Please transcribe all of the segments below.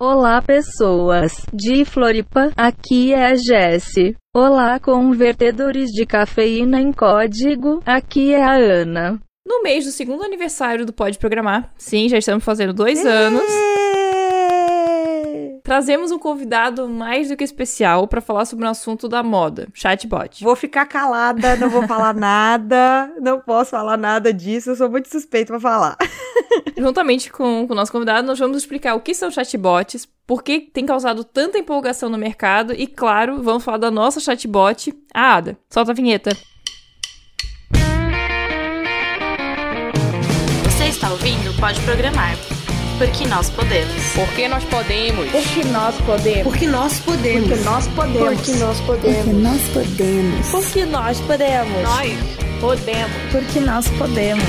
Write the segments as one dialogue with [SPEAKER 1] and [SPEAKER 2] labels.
[SPEAKER 1] Olá pessoas de Floripa, aqui é a Jessie. Olá convertedores de cafeína em código, aqui é a Ana.
[SPEAKER 2] No mês do segundo aniversário do Pode Programar, sim, já estamos fazendo dois anos. Trazemos um convidado mais do que especial para falar sobre um assunto da moda, chatbot.
[SPEAKER 3] Vou ficar calada, não vou falar nada, não posso falar nada disso, eu sou muito suspeito para falar.
[SPEAKER 2] Juntamente com, com o nosso convidado, nós vamos explicar o que são chatbots, por que tem causado tanta empolgação no mercado e, claro, vamos falar da nossa chatbot, a Ada. Solta a vinheta.
[SPEAKER 4] Você está ouvindo Pode Programar. Porque nós podemos.
[SPEAKER 5] Porque nós podemos.
[SPEAKER 6] Porque nós podemos.
[SPEAKER 7] Porque nós podemos.
[SPEAKER 6] Porque nós podemos.
[SPEAKER 7] Porque nós podemos.
[SPEAKER 6] Porque nós podemos.
[SPEAKER 5] Nós podemos.
[SPEAKER 6] Porque nós podemos.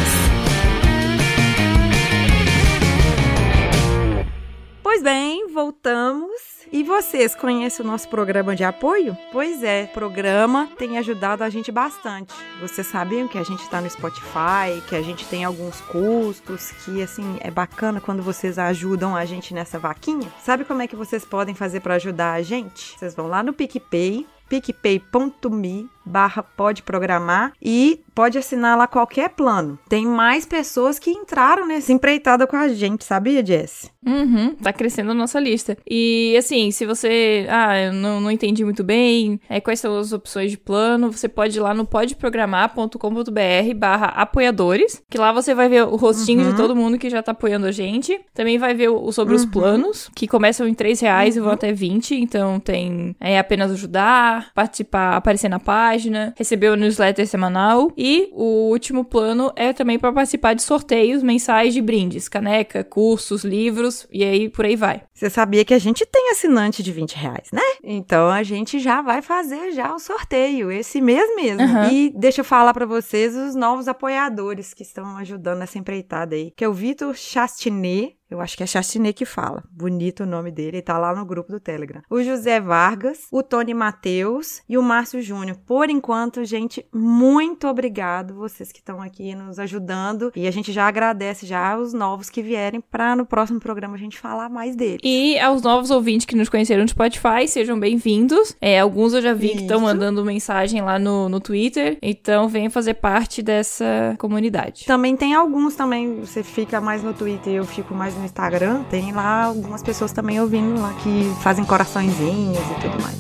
[SPEAKER 3] Pois bem, voltamos. E vocês conhecem o nosso programa de apoio? Pois é, o programa tem ajudado a gente bastante. Vocês sabiam que a gente está no Spotify, que a gente tem alguns custos, que assim é bacana quando vocês ajudam a gente nessa vaquinha? Sabe como é que vocês podem fazer para ajudar a gente? Vocês vão lá no PicPay, picpay.me barra pode programar e pode assinar lá qualquer plano. Tem mais pessoas que entraram nessa empreitada com a gente, sabia, Jess?
[SPEAKER 2] Uhum, tá crescendo a nossa lista. E assim, se você, ah, eu não, não entendi muito bem, é, quais são as opções de plano, você pode ir lá no podeprogramar.com.br barra apoiadores, que lá você vai ver o rostinho
[SPEAKER 3] Uhum.
[SPEAKER 2] de todo mundo que já tá apoiando a gente. Também vai ver o, sobre os
[SPEAKER 3] Uhum.
[SPEAKER 2] planos, que começam em 3 reais e vão até 20, então tem é, apenas ajudar, participar, aparecer na página, receber o newsletter semanal e o último plano é também para participar de sorteios mensais de brindes, caneca, cursos, livros e aí por aí vai.
[SPEAKER 3] Você sabia que a gente tem assinante de 20 reais, né? Então a gente já vai fazer já o sorteio, esse mês mesmo.
[SPEAKER 2] Aham.
[SPEAKER 3] E deixa eu falar pra vocês os novos apoiadores que estão ajudando nessa empreitada aí, que é o Vitor Chastinet. Eu acho que é Chastinet que fala. Bonito o nome dele, ele tá lá no grupo do Telegram. O José Vargas, o Tony Matheus e o Márcio Júnior. Por enquanto, gente, muito obrigado vocês que estão aqui nos ajudando. E a gente já agradece já os novos que vierem pra no próximo programa a gente falar mais deles.
[SPEAKER 2] E aos novos ouvintes que nos conheceram no Spotify, sejam bem-vindos. É, alguns eu já vi que estão
[SPEAKER 3] Isso.
[SPEAKER 2] mandando mensagem lá no, no Twitter, então venham fazer parte dessa comunidade.
[SPEAKER 3] Também tem alguns também, você fica mais no Twitter, eu fico mais no Instagram, tem lá algumas pessoas também ouvindo lá que fazem coraçõezinhos e tudo mais.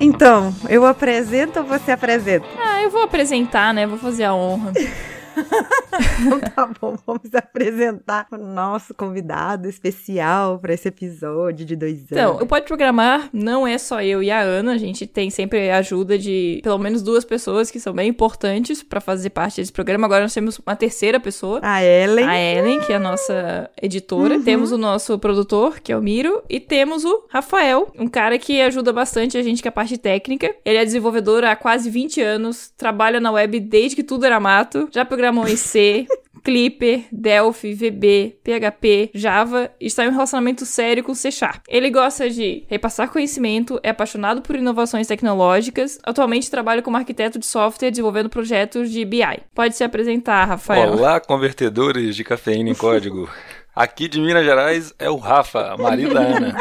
[SPEAKER 3] Então, eu apresento ou você apresenta?
[SPEAKER 2] Ah, eu vou apresentar, né? Vou fazer a honra.
[SPEAKER 3] Então tá bom, vamos apresentar o nosso convidado especial para esse episódio de dois
[SPEAKER 2] Então,
[SPEAKER 3] anos.
[SPEAKER 2] o Pode Programar não é só eu e a Ana, a gente tem sempre a ajuda de pelo menos duas pessoas que são bem importantes pra fazer parte desse programa. Agora nós temos uma terceira pessoa.
[SPEAKER 3] A Ellen.
[SPEAKER 2] A Ellen, que é a nossa editora. Temos o nosso produtor, que é o Miro. E temos o Rafael, um cara que ajuda bastante a gente com a parte técnica. Ele é desenvolvedor há quase 20 anos, trabalha na web desde que tudo era mato, já programou em C. Clipper, Delphi, VB, PHP, Java e está em um relacionamento sério com C Sharp. Ele gosta de repassar conhecimento, é apaixonado por inovações tecnológicas, atualmente trabalha como arquiteto de software desenvolvendo projetos de BI. Pode se apresentar, Rafael.
[SPEAKER 8] Olá, convertedores de cafeína em código. Aqui de Minas Gerais é o Rafa, marido da Ana.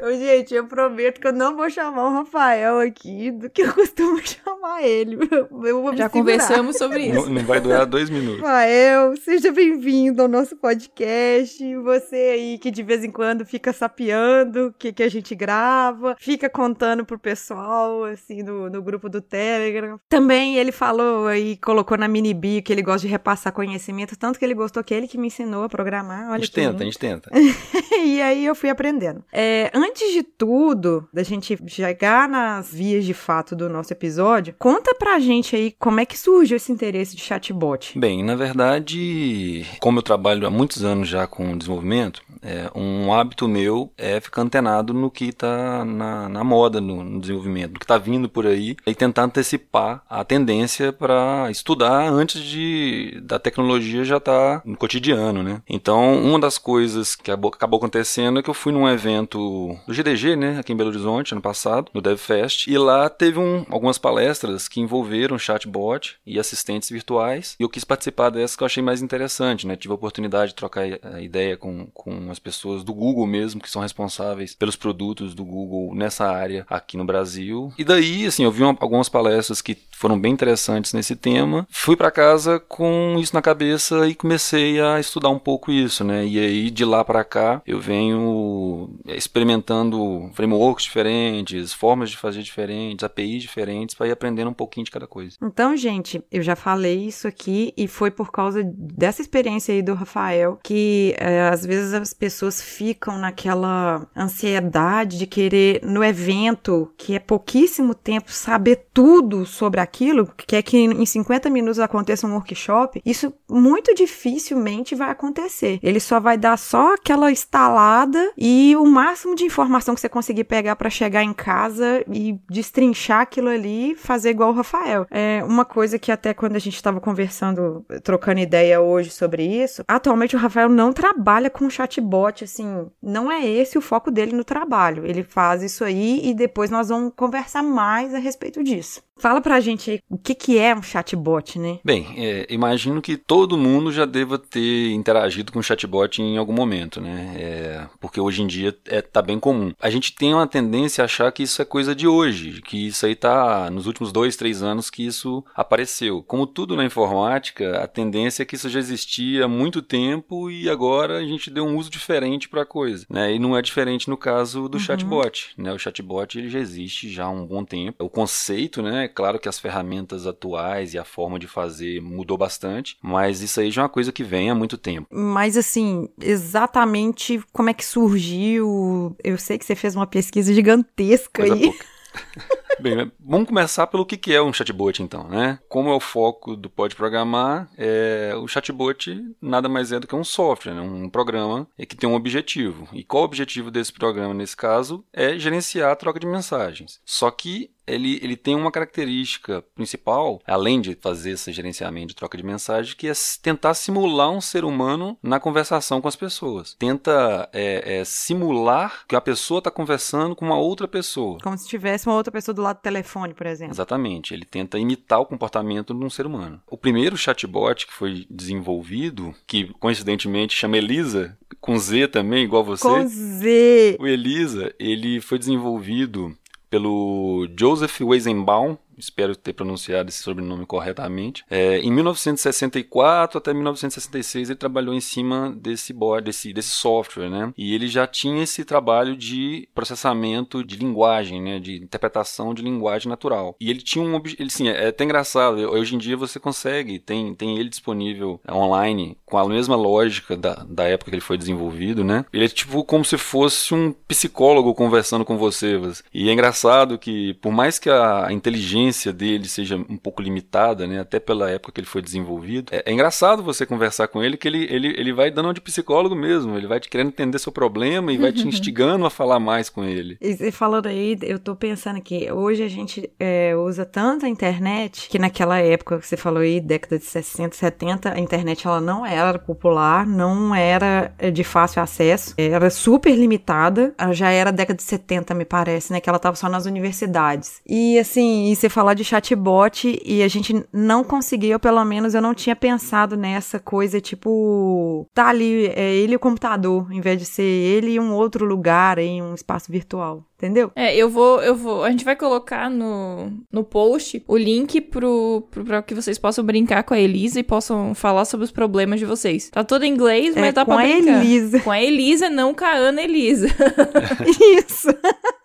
[SPEAKER 3] Ô, gente, eu prometo que eu não vou chamar o Rafael aqui do que eu costumo chamar ele. Eu vou me
[SPEAKER 2] Já conversamos sobre isso.
[SPEAKER 8] Não, não vai durar dois minutos.
[SPEAKER 3] Rafael, seja bem-vindo ao nosso podcast. Você aí que de vez em quando fica sapeando o que, que a gente grava, fica contando pro pessoal, assim, no, no grupo do Telegram. Também ele falou aí, colocou na mini bio que ele gosta de repassar conhecimento, tanto que ele gostou que ele que me ensinou a programar.
[SPEAKER 8] A
[SPEAKER 3] Olha
[SPEAKER 8] gente
[SPEAKER 3] que
[SPEAKER 8] tenta,
[SPEAKER 3] lindo.
[SPEAKER 8] a gente tenta.
[SPEAKER 3] e aí eu fui aprendendo. É, antes de tudo, da gente chegar nas vias de fato do nosso episódio, conta pra gente aí como é que surgiu esse interesse de chatbot.
[SPEAKER 8] Bem, na verdade, como eu trabalho há muitos anos já com desenvolvimento, é, um hábito meu é ficar antenado no que está na, na, moda, no, no, desenvolvimento, no que está vindo por aí, e tentar antecipar a tendência para estudar antes de da tecnologia já estar tá no cotidiano, né? Então, uma das coisas que acabou acontecendo é que eu fui num evento do GDG, né, aqui em Belo Horizonte, ano passado, no DevFest, e lá teve um, algumas palestras que envolveram chatbot e assistentes virtuais, e eu quis participar dessas que eu achei mais interessante, né? Tive a oportunidade de trocar ideia com, com as pessoas do Google mesmo, que são responsáveis pelos produtos do Google nessa área aqui no Brasil. E daí, assim, eu vi uma, algumas palestras que foram bem interessantes nesse tema. Fui para casa com isso na cabeça e comecei a estudar um pouco isso, né? E aí de lá para cá eu venho experimentando frameworks diferentes, formas de fazer diferentes, APIs diferentes para ir aprendendo um pouquinho de cada coisa.
[SPEAKER 3] Então, gente, eu já falei isso aqui e foi por causa dessa experiência aí do Rafael que é, às vezes as pessoas ficam naquela ansiedade de querer no evento que é pouquíssimo tempo saber tudo sobre aquilo, quer que em 50 minutos aconteça um workshop, isso muito dificilmente vai acontecer. Ele só vai dar só aquela instalada e o máximo de informação que você conseguir pegar para chegar em casa e destrinchar aquilo ali, fazer igual o Rafael. É uma coisa que até quando a gente estava conversando, trocando ideia hoje sobre isso, atualmente o Rafael não trabalha com chatbot, assim, não é esse o foco dele no trabalho. Ele faz isso aí e depois nós vamos conversar mais a respeito disso. Fala pra gente aí o que, que é um chatbot, né?
[SPEAKER 8] Bem, é, imagino que todo mundo já deva ter interagido com chatbot em algum momento, né? É, porque hoje em dia é, tá bem comum. A gente tem uma tendência a achar que isso é coisa de hoje, que isso aí tá nos últimos dois, três anos que isso apareceu. Como tudo na informática, a tendência é que isso já existia há muito tempo e agora a gente deu um uso diferente para a coisa, né? E não é diferente no caso do uhum. chatbot, né? O chatbot ele já existe já há um bom tempo. O conceito, né? Claro que as ferramentas atuais e a forma de fazer mudou bastante, mas isso aí já é uma coisa que vem há muito tempo.
[SPEAKER 3] Mas assim, exatamente como é que surgiu? Eu sei que você fez uma pesquisa gigantesca
[SPEAKER 8] coisa
[SPEAKER 3] aí.
[SPEAKER 8] Pouca. Bem, vamos começar pelo que é um chatbot, então, né? Como é o foco do Pode Programar, é, o chatbot nada mais é do que um software, né? um programa que tem um objetivo. E qual o objetivo desse programa, nesse caso? É gerenciar a troca de mensagens. Só que ele, ele tem uma característica principal, além de fazer esse gerenciamento de troca de mensagem, que é tentar simular um ser humano na conversação com as pessoas. Tenta é, é, simular que a pessoa está conversando com uma outra pessoa.
[SPEAKER 3] Como se tivesse uma outra pessoa do lado do telefone, por exemplo.
[SPEAKER 8] Exatamente. Ele tenta imitar o comportamento de um ser humano. O primeiro chatbot que foi desenvolvido, que coincidentemente chama Elisa, com Z também, igual você.
[SPEAKER 3] Com Z!
[SPEAKER 8] O Elisa, ele foi desenvolvido pelo Joseph Weizenbaum, espero ter pronunciado esse sobrenome corretamente. É, em 1964 até 1966 ele trabalhou em cima desse board, desse, desse software, né? E ele já tinha esse trabalho de processamento de linguagem, né? De interpretação de linguagem natural. E ele tinha um, ele sim, é até engraçado. Hoje em dia você consegue, tem, tem ele disponível online com a mesma lógica da, da época que ele foi desenvolvido, né? Ele é tipo como se fosse um psicólogo conversando com você. E é engraçado que por mais que a inteligência dele seja um pouco limitada, né, até pela época que ele foi desenvolvido. É, é, engraçado você conversar com ele, que ele, ele, ele vai dando de psicólogo mesmo, ele vai te querendo entender seu problema e vai te instigando a falar mais com ele.
[SPEAKER 3] E falando aí, eu tô pensando que hoje a gente é, usa tanto a internet que naquela época que você falou aí, década de 60, 70, a internet ela não era popular, não era é, de fácil acesso, era super limitada, já era década de 70, me parece, né, que ela tava só nas universidades. E assim, e você falar de chatbot e a gente não conseguiu, pelo menos eu não tinha pensado nessa coisa, tipo, tá ali, é ele e o computador, em vez de ser ele e um outro lugar em um espaço virtual entendeu?
[SPEAKER 2] É, eu vou, eu vou, a gente vai colocar no, no post o link pro, pro pra que vocês possam brincar com a Elisa e possam falar sobre os problemas de vocês. Tá tudo em inglês, mas
[SPEAKER 3] é,
[SPEAKER 2] dá
[SPEAKER 3] pra
[SPEAKER 2] brincar.
[SPEAKER 3] Com a Elisa.
[SPEAKER 2] Com a Elisa, não com a Ana Elisa.
[SPEAKER 3] Isso.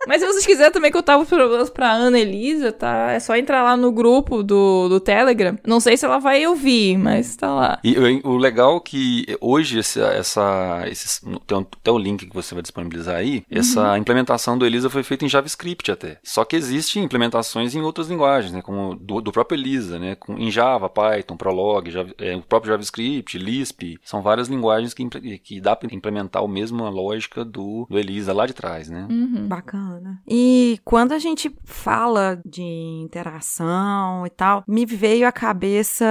[SPEAKER 2] Mas se vocês quiserem também contar os problemas pra Ana Elisa, tá? É só entrar lá no grupo do, do Telegram. Não sei se ela vai ouvir, mas tá lá.
[SPEAKER 8] E o legal é que hoje essa, essa esse, tem, um, tem um link que você vai disponibilizar aí, uhum. essa implementação do Elisa Elisa foi feito em JavaScript até. Só que existem implementações em outras linguagens, né? Como do, do próprio Elisa, né? Com, em Java, Python, Prolog, Java, é, o próprio JavaScript, Lisp. São várias linguagens que, que dá para implementar a mesma lógica do, do Elisa lá de trás, né?
[SPEAKER 2] Uhum.
[SPEAKER 3] Bacana. E quando a gente fala de interação e tal, me veio à cabeça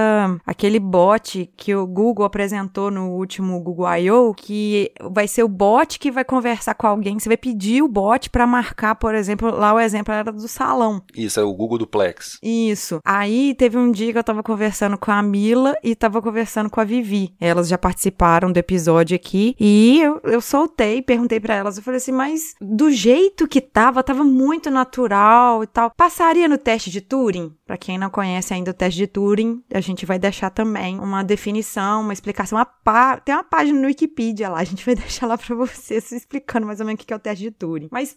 [SPEAKER 3] aquele bot que o Google apresentou no último Google I.O., que vai ser o bot que vai conversar com alguém. Você vai pedir o bot para marcar, por exemplo, lá o exemplo era do salão.
[SPEAKER 8] Isso, é o Google Duplex.
[SPEAKER 3] Isso. Aí teve um dia que eu tava conversando com a Mila e tava conversando com a Vivi. Elas já participaram do episódio aqui e eu, eu soltei, perguntei para elas, eu falei assim, mas do jeito que tava, tava muito natural e tal. Passaria no teste de Turing? Para quem não conhece ainda o teste de Turing, a gente vai deixar também uma definição, uma explicação. Uma pá... Tem uma página no Wikipedia lá, a gente vai deixar lá para vocês explicando mais ou menos o que é o teste de Turing. Mas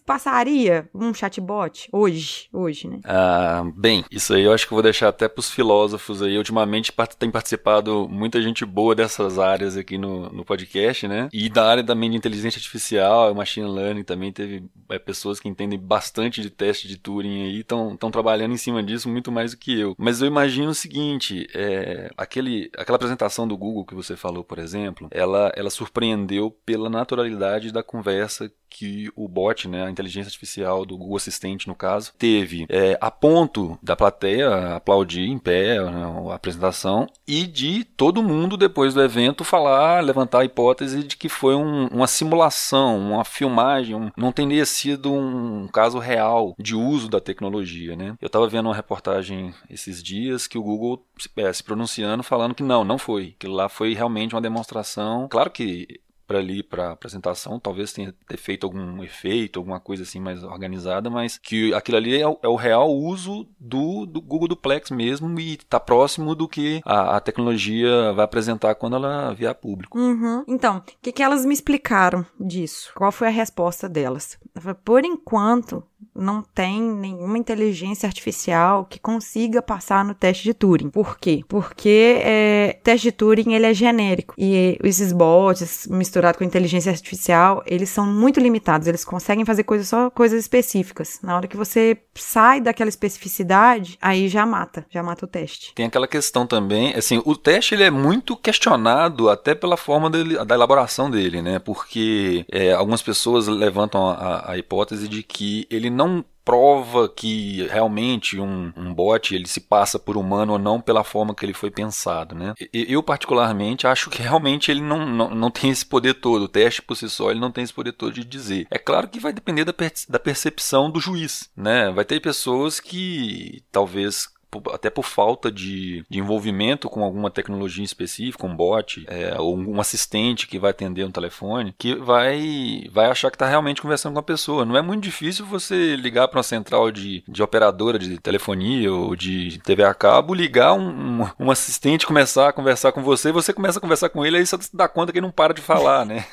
[SPEAKER 3] um chatbot hoje? Hoje, né?
[SPEAKER 8] Ah, bem, isso aí eu acho que eu vou deixar até pros filósofos aí. Ultimamente tem participado muita gente boa dessas áreas aqui no, no podcast, né? E da área também de inteligência artificial, machine learning também teve é, pessoas que entendem bastante de teste de Turing aí, estão trabalhando em cima disso muito mais do que eu. Mas eu imagino o seguinte, é, aquele, aquela apresentação do Google que você falou, por exemplo, ela, ela surpreendeu pela naturalidade da conversa que o bot, né, a inteligência artificial do Google Assistente, no caso, teve é, a ponto da plateia aplaudir em pé né, a apresentação e de todo mundo, depois do evento, falar, levantar a hipótese de que foi um, uma simulação, uma filmagem, um, não teria sido um caso real de uso da tecnologia. Né? Eu estava vendo uma reportagem esses dias que o Google é, se pronunciando, falando que não, não foi, que lá foi realmente uma demonstração. Claro que para ali para apresentação, talvez tenha ter feito algum efeito, alguma coisa assim mais organizada, mas que aquilo ali é o, é o real uso do, do, Google Duplex mesmo e está próximo do que a, a, tecnologia vai apresentar quando ela vier a público.
[SPEAKER 3] Uhum. Então, o que, que elas me explicaram disso? Qual foi a resposta delas? Por enquanto, não tem nenhuma inteligência artificial que consiga passar no teste de Turing. Por quê? Porque é, teste de Turing ele é genérico e esses bots misturado com inteligência artificial eles são muito limitados. Eles conseguem fazer coisas só coisas específicas. Na hora que você sai daquela especificidade, aí já mata, já mata o teste.
[SPEAKER 8] Tem aquela questão também, assim, o teste ele é muito questionado até pela forma dele, da elaboração dele, né? Porque é, algumas pessoas levantam a, a hipótese de que ele não prova que realmente um, um bot ele se passa por humano ou não pela forma que ele foi pensado, né? Eu particularmente acho que realmente ele não, não, não tem esse poder todo, o teste por si só ele não tem esse poder todo de dizer. É claro que vai depender da, per da percepção do juiz, né? Vai ter pessoas que talvez até por falta de, de envolvimento com alguma tecnologia específica, um bot, é, ou um assistente que vai atender um telefone, que vai, vai achar que está realmente conversando com a pessoa. Não é muito difícil você ligar para uma central de, de operadora de telefonia ou de TV a cabo, ligar um, um, um assistente, começar a conversar com você, você começa a conversar com ele, aí você dá conta que ele não para de falar, né?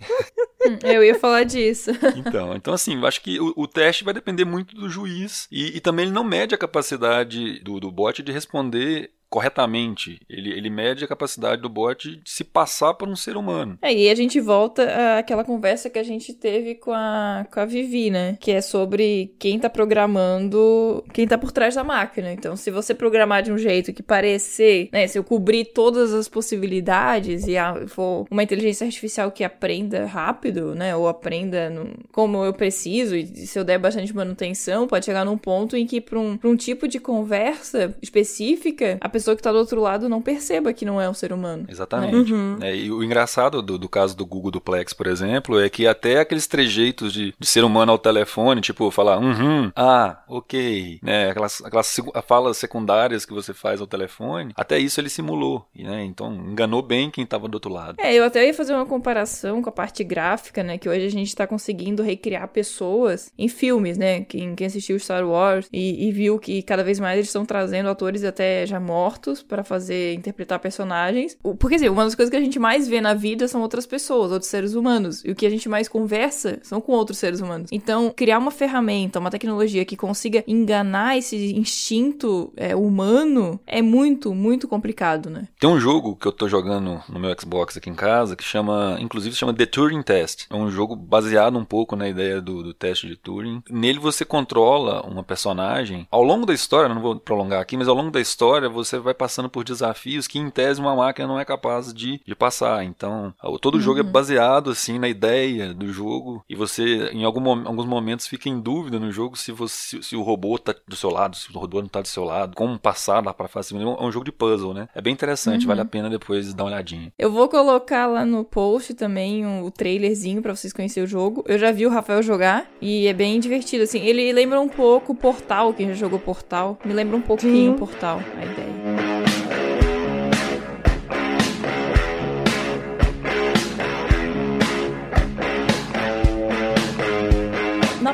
[SPEAKER 2] Eu ia falar disso.
[SPEAKER 8] Então, então assim, eu acho que o, o teste vai depender muito do juiz e, e também ele não mede a capacidade do, do bot de responder corretamente. Ele, ele mede a capacidade do bot de se passar por um ser humano.
[SPEAKER 2] É, e a gente volta àquela conversa que a gente teve com a, com a Vivi, né? Que é sobre quem tá programando, quem tá por trás da máquina. Então, se você programar de um jeito que parecer, né? Se eu cobrir todas as possibilidades e a, for uma inteligência artificial que aprenda rápido, né? Ou aprenda no, como eu preciso, e se eu der bastante manutenção, pode chegar num ponto em que, para um, pra um tipo de conversa específica, a pessoa que tá do outro lado não perceba que não é um ser humano.
[SPEAKER 8] Exatamente. Né? Uhum. É, e o engraçado do, do, caso do Google Duplex, por exemplo, é que até aqueles trejeitos de, de ser humano ao telefone, tipo, falar, uhum, ah, ok, né, aquelas, aquelas falas secundárias que você faz ao telefone, até isso ele simulou, né, então enganou bem quem tava do outro lado.
[SPEAKER 2] É, eu até ia fazer uma comparação com a parte gráfica, né, que hoje a gente tá conseguindo recriar pessoas em filmes, né, quem, quem assistiu Star Wars e, e viu que cada vez mais eles estão trazendo atores até já mortos mortos pra fazer interpretar personagens. Porque assim, uma das coisas que a gente mais vê na vida são outras pessoas, outros seres humanos. E o que a gente mais conversa são com outros seres humanos. Então, criar uma ferramenta, uma tecnologia que consiga enganar esse instinto é, humano é muito, muito complicado, né?
[SPEAKER 8] Tem um jogo que eu tô jogando no meu Xbox aqui em casa que chama, inclusive chama The Turing Test. É um jogo baseado um pouco na ideia do, do teste de Turing. Nele você controla uma personagem. Ao longo da história, não vou prolongar aqui, mas ao longo da história você vai passando por desafios que em tese uma máquina não é capaz de, de passar. Então, todo o jogo é baseado assim na ideia do jogo e você em algum, alguns momentos fica em dúvida no jogo se você se o robô tá do seu lado, se o robô não tá do seu lado, como passar lá para fase. É um é um jogo de puzzle, né? É bem interessante, vale a pena depois dar uma olhadinha.
[SPEAKER 2] Eu vou colocar lá no post também um- o trailerzinho pra vocês conhecerem o jogo. Eu já vi o Rafael jogar e é bem divertido, assim. Ele lembra um pouco Portal, quem já jogou Portal. Me lembra um pouquinho
[SPEAKER 3] Sim.
[SPEAKER 2] Portal, a ideia. Na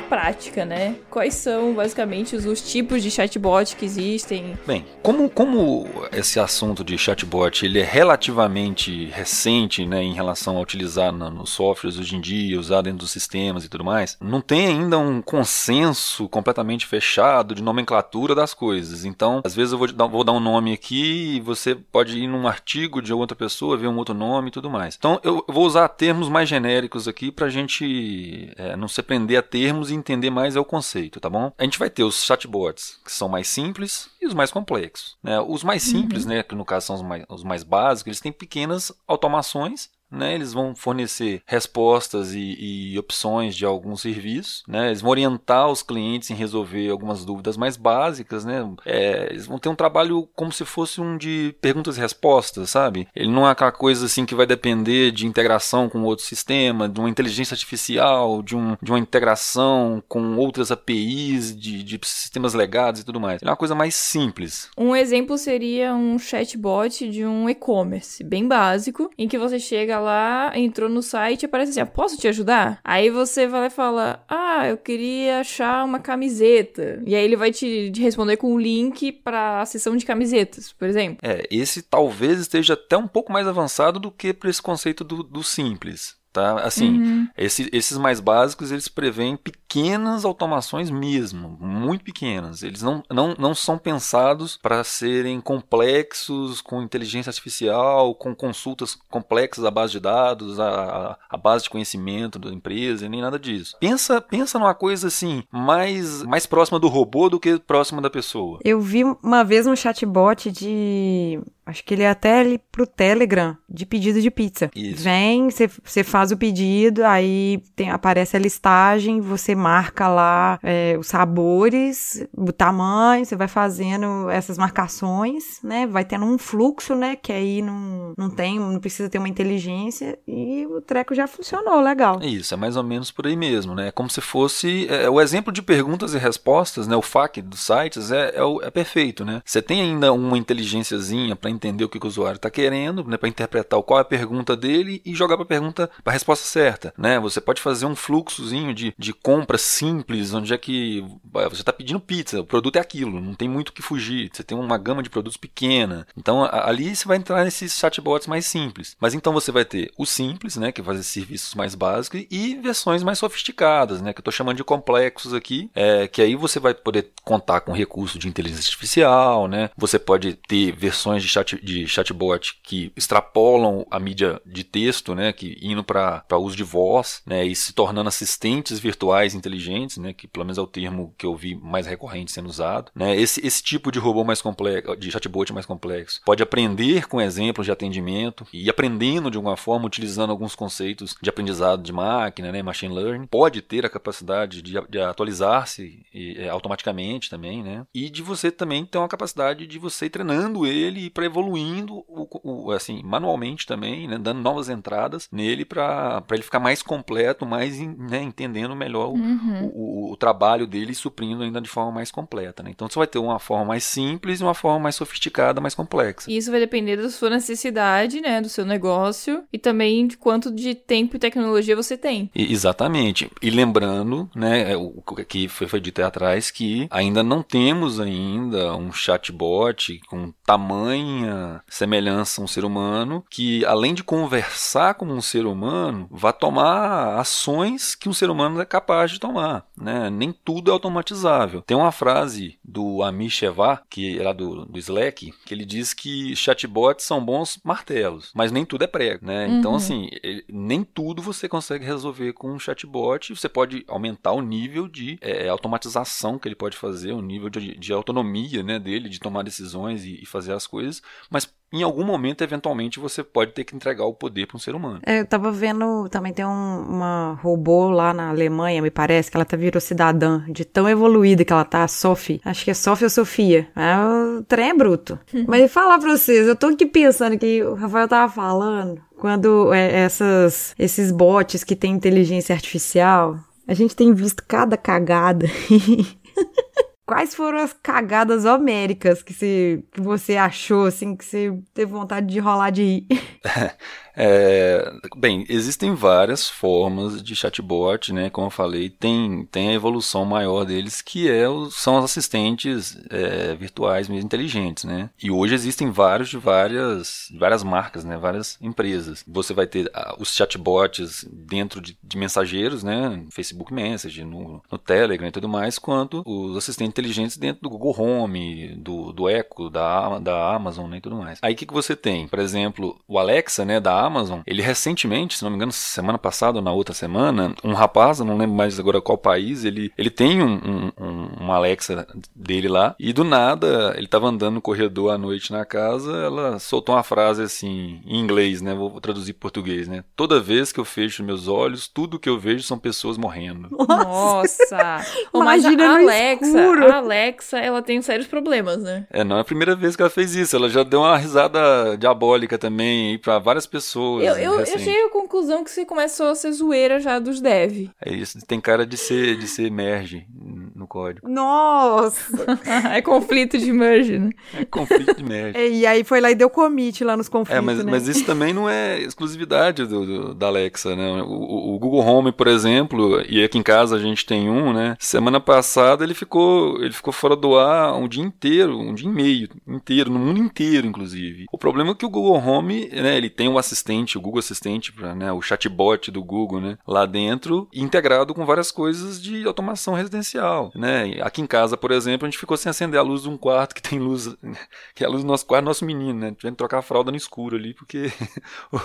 [SPEAKER 2] prática, né? Quais são, basicamente, os, os tipos de chatbot que existem?
[SPEAKER 8] Bem, como, como esse assunto de chatbot ele é relativamente recente né, em relação a utilizar na- nos softwares hoje em dia, usar dentro dos sistemas e tudo mais, não tem ainda um consenso completamente fechado de nomenclatura das coisas. Então, às vezes eu vou dar, vou dar um nome aqui e você pode ir num artigo de outra pessoa, ver um outro nome e tudo mais. Então, eu vou usar termos mais genéricos aqui para a gente é, não se prender a termos e entender mais é o conceito, tá bom? A gente vai ter os chatbots, que são mais simples, e os mais complexos. Né? Os mais simples, né, que no caso são os mais, os mais básicos, eles têm pequenas automações né, eles vão fornecer respostas e, e opções de alguns serviços, né, eles vão orientar os clientes em resolver algumas dúvidas mais básicas, né, é, eles vão ter um trabalho como se fosse um de perguntas e respostas, sabe? Ele não é aquela coisa assim que vai depender de integração com outro sistema, de uma inteligência artificial, de, um, de uma integração com outras APIs, de, de sistemas legados e tudo mais. Ele é uma coisa mais simples.
[SPEAKER 2] Um exemplo seria um chatbot de um e-commerce bem básico, em que você chega lá, entrou no site e aparece assim: ah, posso te ajudar? Aí você vai lá e fala: Ah, eu queria achar uma camiseta. E aí ele vai te, te responder com um link para a seção de camisetas, por exemplo.
[SPEAKER 8] É, esse talvez esteja até um pouco mais avançado do que para esse conceito do, do simples. Tá? Assim, esse- esses mais básicos eles prevêem pequenas automações mesmo, muito pequenas. Eles não, não, não são pensados para serem complexos, com inteligência artificial, com consultas complexas à base de dados, à, à- à base de conhecimento da empresa, nem nada disso. Pensa, pensa numa coisa assim, mais, mais próxima do robô do que próxima da pessoa.
[SPEAKER 3] Eu vi uma vez um chatbot de. Acho que ele é até ali pro Telegram, de pedido de pizza.
[SPEAKER 8] Isso.
[SPEAKER 3] Vem, você faz o pedido, aí tem- aparece a listagem, você marca lá é, os sabores, o tamanho, você vai fazendo essas marcações, né? Vai tendo um fluxo, né? Que aí não, não tem, não precisa ter uma inteligência e o treco já funcionou, legal.
[SPEAKER 8] É isso, é mais ou menos por aí mesmo, né? É como se fosse é, o exemplo de perguntas e respostas, né? O FAQ dos sites é, é, é perfeito, né? Você tem ainda uma inteligênciazinha para entender o que, que o usuário está querendo, né? Para interpretar qual é a pergunta dele e jogar para a pergunta, para a resposta certa, né? Você pode fazer um fluxozinho de, de compra simples, onde é que você está pedindo pizza, o produto é aquilo, não tem muito o que fugir. Você tem uma gama de produtos pequena, então ali você vai entrar nesses chatbots mais simples. Mas então você vai ter o simples, né? Que vai fazer serviços mais básicos e versões mais sofisticadas, né? Que eu estou chamando de complexos aqui, é, que aí você vai poder contar com recurso de inteligência artificial, né? Você pode ter versões de, chat, de chatbot que extrapolam a mídia de texto, né? Que indo para uso de voz, né? E se tornando assistentes virtuais inteligentes, né? Que pelo menos é o termo que eu vi mais recorrente sendo usado, né? Esse, esse tipo de robô mais complexo, de chatbot mais complexo, pode aprender com exemplos de atendimento e aprendendo de alguma forma utilizando alguns conceitos de aprendizado de máquina, né? Machine learning, pode ter a capacidade de, de atualizar-se é, automaticamente também, né? E de você também ter uma capacidade de você ir treinando ele para evoluindo, o, o- assim, manualmente também, né, dando novas entradas nele para ele ficar mais completo, mais né, entendendo melhor o,
[SPEAKER 2] Uhum.
[SPEAKER 8] o, o trabalho dele e suprindo ainda de forma mais completa. Né? Então você vai ter uma forma mais simples e uma forma mais sofisticada, mais complexa.
[SPEAKER 2] E Isso vai depender da sua necessidade, né, do seu negócio e também de quanto de tempo e tecnologia você tem.
[SPEAKER 8] E- exatamente. E lembrando, né, é, o que foi, foi dito aí atrás, que ainda não temos ainda um chatbot com tamanha semelhança a um ser humano, que além de conversar como um ser humano, vá tomar ações que um ser humano é capaz de tomar. Né? Nem tudo é automatizável. Tem uma frase do Amish Evar, que é lá do, do Slack, que ele diz que chatbots são bons martelos, mas nem tudo é prego. Né? Então,
[SPEAKER 2] Uhum.
[SPEAKER 8] assim, ele- nem tudo você consegue resolver com um chatbot. Você pode aumentar o nível de é, automatização que ele pode fazer, o nível de, de autonomia né, dele, de tomar decisões e, e fazer as coisas, mas em algum momento, eventualmente, você pode ter que entregar o poder para um ser humano.
[SPEAKER 3] É, eu tava vendo, também tem um- uma robô lá na Alemanha, me parece, que ela tá virou cidadã, de tão evoluída que ela tá, a Sophie. Acho que é Sophie ou Sofia. É, o trem é bruto. Mas falar pra vocês, eu tô aqui pensando que o Rafael tava falando, quando é, essas, esses bots que tem inteligência artificial, a gente tem visto cada cagada. Quais foram as cagadas homéricas que você, que você achou, assim, que você teve vontade de rolar de rir?
[SPEAKER 8] É, bem, existem várias formas de chatbot, né? Como eu falei, tem, tem a evolução maior deles, que é são os assistentes é, virtuais mesmo inteligentes, né? E hoje existem vários de várias, várias marcas, né? Várias empresas. Você vai ter ah, os chatbots dentro de, de mensageiros, né? Facebook Message, no, no Telegram e tudo mais, quanto os assistentes inteligentes dentro do Google Home, do, do Echo, da, da Amazon né, e tudo mais. Aí o que, que você tem? Por exemplo, o Alexa, né, da Amazon, ele recentemente, se não me engano, semana passada ou na outra semana, um rapaz, não lembro mais agora qual país, ele, ele tem um, um, um- uma Alexa dele lá, e do nada, ele tava andando no corredor à noite na casa, ela soltou uma frase assim, em inglês, né, vou traduzir em português, né, toda vez que eu fecho meus olhos, tudo que eu vejo são pessoas morrendo.
[SPEAKER 2] Nossa! A
[SPEAKER 3] Imagina no
[SPEAKER 2] Alexa, a Alexa, ela tem sérios problemas, né?
[SPEAKER 8] É, não é a primeira vez que ela fez isso. Ela já deu uma risada diabólica também aí pra várias pessoas.
[SPEAKER 2] Eu, eu, eu
[SPEAKER 8] recente.
[SPEAKER 2] cheguei à conclusão que você começou a ser zoeira já dos dev.
[SPEAKER 8] É isso, tem cara de ser, de ser merge no código.
[SPEAKER 3] Nossa!
[SPEAKER 2] é conflito de merge, né?
[SPEAKER 8] É conflito de merge.
[SPEAKER 3] É, E aí foi lá e deu commit lá nos conflitos,
[SPEAKER 8] É, mas,
[SPEAKER 3] né?
[SPEAKER 8] mas isso também não é exclusividade do, do- da Alexa, né? O, o- Google Home, por exemplo, e aqui em casa a gente tem um, né? Semana passada ele ficou, ele ficou fora do ar um dia inteiro, um dia e meio inteiro, no mundo inteiro, inclusive. O problema é que o Google Home, né? Ele tem o assistente, o Google Assistente, pra, né? O chatbot do Google, né? Lá dentro, integrado com várias coisas de automação residencial, né? E Aqui em casa, por exemplo, a gente ficou sem acender a luz de um quarto que tem luz, que é a luz do nosso quarto, nosso menino, né? Tivemos que trocar a fralda no escuro ali, porque o,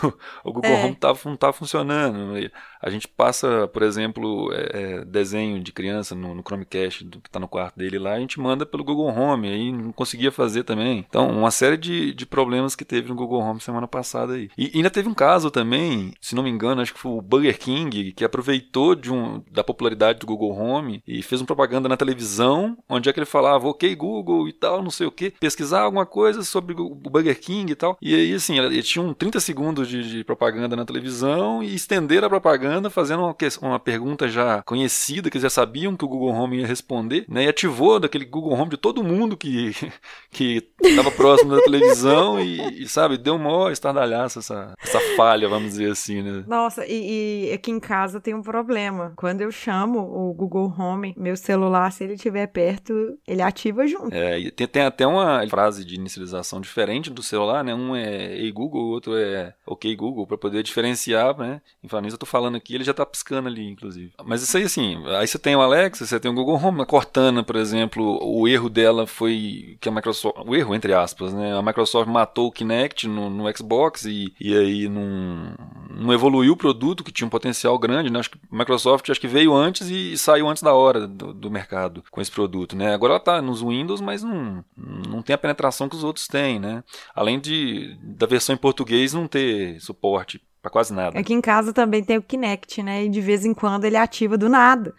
[SPEAKER 8] o Google
[SPEAKER 3] É.
[SPEAKER 8] Home tava, não estava funcionando. E A gente passa, por exemplo, é, é, desenho de criança no, no Chromecast do, que está no quarto dele lá, a gente manda pelo Google Home, aí não conseguia fazer também. Então, uma série de, de problemas que teve no Google Home semana passada aí. E teve um caso também, se não me engano, acho que foi o Burger King, que aproveitou de um, da popularidade do Google Home e fez uma propaganda na televisão, onde é que ele falava, ok, Google e tal, não sei o que, pesquisar alguma coisa sobre o Burger King e tal. E aí, assim, ele tinha um 30 segundos de, de propaganda na televisão e estenderam a propaganda fazendo uma, uma pergunta já conhecida, que eles já sabiam que o Google Home ia responder, né? E ativou daquele Google Home de todo mundo que que estava próximo da televisão e, e, sabe, deu maior estardalhaço essa, essa falha, vamos dizer assim, né?
[SPEAKER 3] Nossa, e, e aqui em casa tem um problema. Quando eu chamo o Google Home, meu celular, se ele estiver perto, ele ativa junto.
[SPEAKER 8] É, e tem, tem até uma frase de inicialização diferente do celular, né? Um é Ei Google, o outro é Ok Google, para poder diferenciar, né? Em falar nisso, eu tô falando aqui, ele já tá piscando ali, inclusive. Mas isso aí, assim, aí você tem o Alexa, você tem o Google Home, a Cortana, por exemplo, o erro dela foi que a Microsoft, o erro entre aspas, né? A Microsoft matou o Kinect no, no Xbox e, e aí não, não evoluiu o produto que tinha um potencial grande, né? Acho que a Microsoft acho que veio antes e, e saiu antes da hora do, do mercado com esse produto, né? Agora ela tá nos Windows, mas não, não tem a penetração que os outros têm, né? Além de da versão em português não ter suporte para quase nada.
[SPEAKER 3] Aqui em casa também tem o Kinect, né? E de vez em quando ele ativa do nada.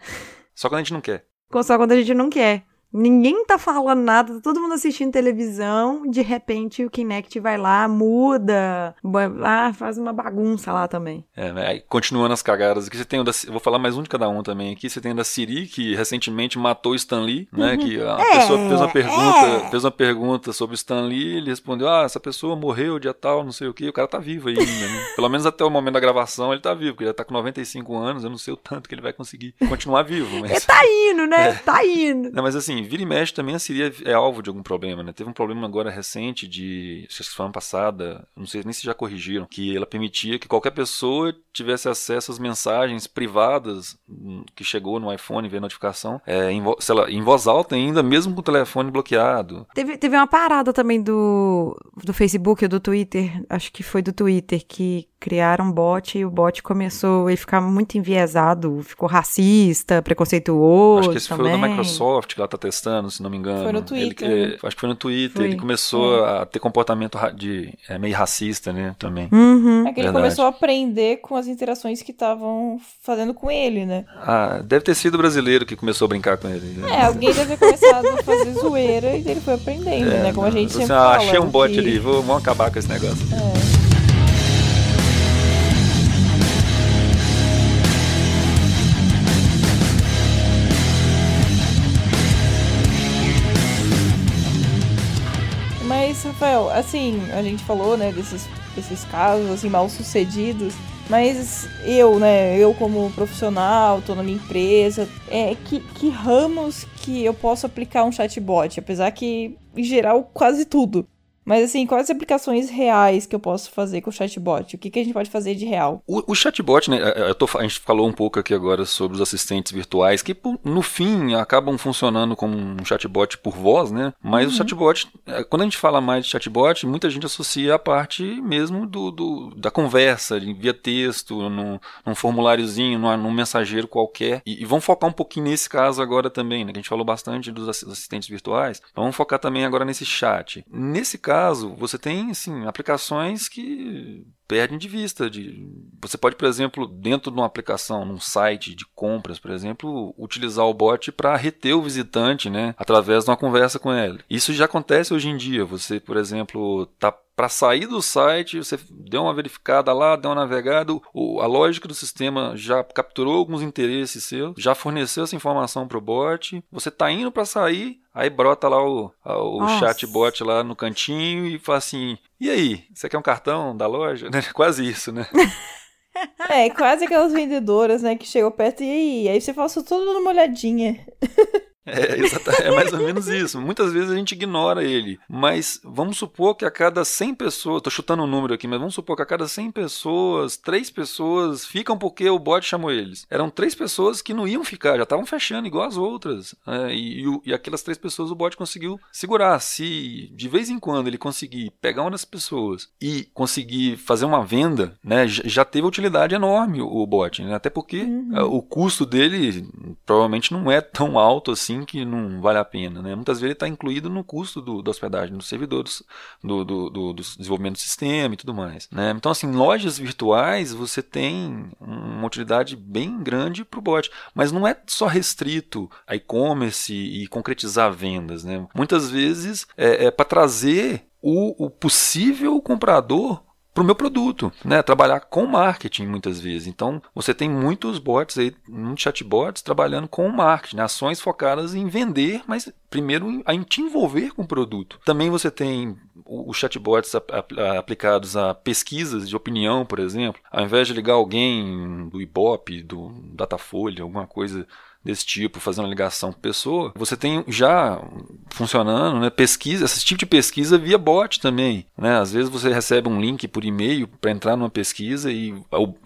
[SPEAKER 8] Só quando a gente não quer.
[SPEAKER 3] Só quando a gente não quer. Ninguém tá falando nada, tá todo mundo assistindo televisão, de repente o Kinect vai lá, muda, ah, faz uma bagunça lá também.
[SPEAKER 8] É, né, continuando as cagadas aqui, você tem o da, vou falar mais um de cada um também aqui, você tem o da Siri, que recentemente matou o Stan Lee, né, que a
[SPEAKER 3] É,
[SPEAKER 8] pessoa fez uma pergunta,
[SPEAKER 3] é.
[SPEAKER 8] fez uma pergunta sobre o Stan Lee, ele respondeu, ah, essa pessoa morreu dia tal, não sei o que, o cara tá vivo ainda, né? Pelo menos até o momento da gravação ele tá vivo, porque ele já tá com 95 anos, eu não sei o tanto que ele vai conseguir continuar vivo, mas...
[SPEAKER 3] Ele tá indo, né? Tá indo.
[SPEAKER 8] Não, mas assim, vira e mexe também a Siri é, é alvo de algum problema, né? Teve um problema agora recente de, acho que foi ano passada, não sei nem se já corrigiram, que ela permitia que qualquer pessoa tivesse acesso às mensagens privadas hum, que chegou no iPhone via notificação, é, em, vo- sei lá, em voz alta ainda, mesmo com o telefone bloqueado.
[SPEAKER 3] Teve, teve uma parada também do, do Facebook ou do Twitter, acho que foi do Twitter, que criaram um bot e o bot começou a ficar muito enviesado, ficou racista, preconceituoso
[SPEAKER 8] Acho que esse foi o da
[SPEAKER 3] também.
[SPEAKER 8] Microsoft que ela tá testando, se não me engano.
[SPEAKER 2] Foi no
[SPEAKER 8] Ele-
[SPEAKER 2] Twitter,
[SPEAKER 8] é,
[SPEAKER 2] né?
[SPEAKER 8] acho que foi no Twitter.
[SPEAKER 3] Foi.
[SPEAKER 8] Ele começou a ter comportamento de, é, meio racista, né? Também.
[SPEAKER 3] Uhum.
[SPEAKER 2] É que ele
[SPEAKER 8] Verdade.
[SPEAKER 2] começou a aprender com as interações que estavam fazendo com ele, né?
[SPEAKER 8] Ah, deve ter sido o brasileiro que começou a brincar com ele. né?
[SPEAKER 2] É, alguém deve ter começado a fazer zoeira e ele foi aprendendo,
[SPEAKER 8] É,
[SPEAKER 2] né? Como a
[SPEAKER 8] não,
[SPEAKER 2] gente
[SPEAKER 8] assim,
[SPEAKER 2] sempre
[SPEAKER 8] ah,
[SPEAKER 2] fala.
[SPEAKER 8] achei um bot
[SPEAKER 2] que-
[SPEAKER 8] ali, vou, vamos acabar com esse negócio.
[SPEAKER 2] Mas, Rafael, assim, a gente falou, né, desses, desses casos, assim, mal sucedidos. Mas eu, né, eu como profissional, tô na minha empresa, é, que, que ramos que eu posso aplicar um chatbot? Apesar que, em geral, quase tudo. Mas, assim, quais aplicações reais que eu posso fazer com o chatbot? O que, que a gente pode fazer de real?
[SPEAKER 8] O, o chatbot, né? eu tô- a gente falou um pouco aqui agora sobre os assistentes virtuais, que no fim acabam funcionando como um chatbot por voz, né? Mas o chatbot, é, quando a gente fala mais de chatbot, muita gente associa a parte mesmo do, do- da conversa, via texto, num, num formuláriozinho, numa- num mensageiro qualquer. E, e vamos focar um pouquinho nesse caso agora também, né? Que a gente falou bastante dos assi- assistentes virtuais. Então vamos focar também agora nesse chat. Nesse caso, você tem, assim, aplicações que perdem de vista. De... Você pode, por exemplo, dentro de uma aplicação, num site de compras, por exemplo, utilizar o bot para reter o visitante, né, através de uma conversa com ele. Isso já acontece hoje em dia. Você, por exemplo, tá para sair do site, você deu uma verificada lá, deu uma navegada, o- a lógica do sistema já capturou alguns interesses seus, já forneceu essa informação para o bot. Você está indo para sair, aí brota lá o, o chatbot lá no cantinho e fala assim: e aí, você quer um cartão da loja? Quase isso, né?
[SPEAKER 2] É, quase aquelas vendedoras, né, que chegam perto e aí? Aí você fala, só tô dando uma olhadinha.
[SPEAKER 8] É, é mais ou menos isso. Muitas vezes a gente ignora ele. Mas vamos supor que a cada 100 pessoas, tô chutando um número aqui, mas vamos supor que a cada 100 pessoas, 3 pessoas ficam porque o bot chamou eles. Eram 3 pessoas que não iam ficar, já estavam fechando igual as outras. É, e, e e aquelas 3 pessoas o bot conseguiu segurar. Se de vez em quando ele conseguir pegar uma das pessoas e conseguir fazer uma venda, né, já, teve utilidade enorme o, o bot, né? Até porque é, o custo dele provavelmente não é tão alto assim que não vale a pena, né? Muitas vezes ele está incluído no custo da hospedagem dos servidores, do, do, do, do desenvolvimento do sistema e tudo mais, né? Então, assim, lojas virtuais você tem uma utilidade bem grande para o bot, mas não é só restrito a e-commerce e concretizar vendas, né? Muitas vezes é, para trazer o, o possível comprador para o meu produto, né? Trabalhar com marketing muitas vezes. Então, você tem muitos bots aí, muitos chatbots trabalhando com marketing, né? ações focadas em vender, mas primeiro em, te envolver com o produto. Também você tem os chatbots ap- ap- aplicados a pesquisas de opinião, por exemplo. Ao invés de ligar alguém do Ibope, do Datafolha, alguma coisa desse tipo, fazendo uma ligação com pessoa, você tem já funcionando, né, pesquisa, esse tipo de pesquisa via bot também, né? Às vezes você recebe um link por e-mail para entrar numa pesquisa e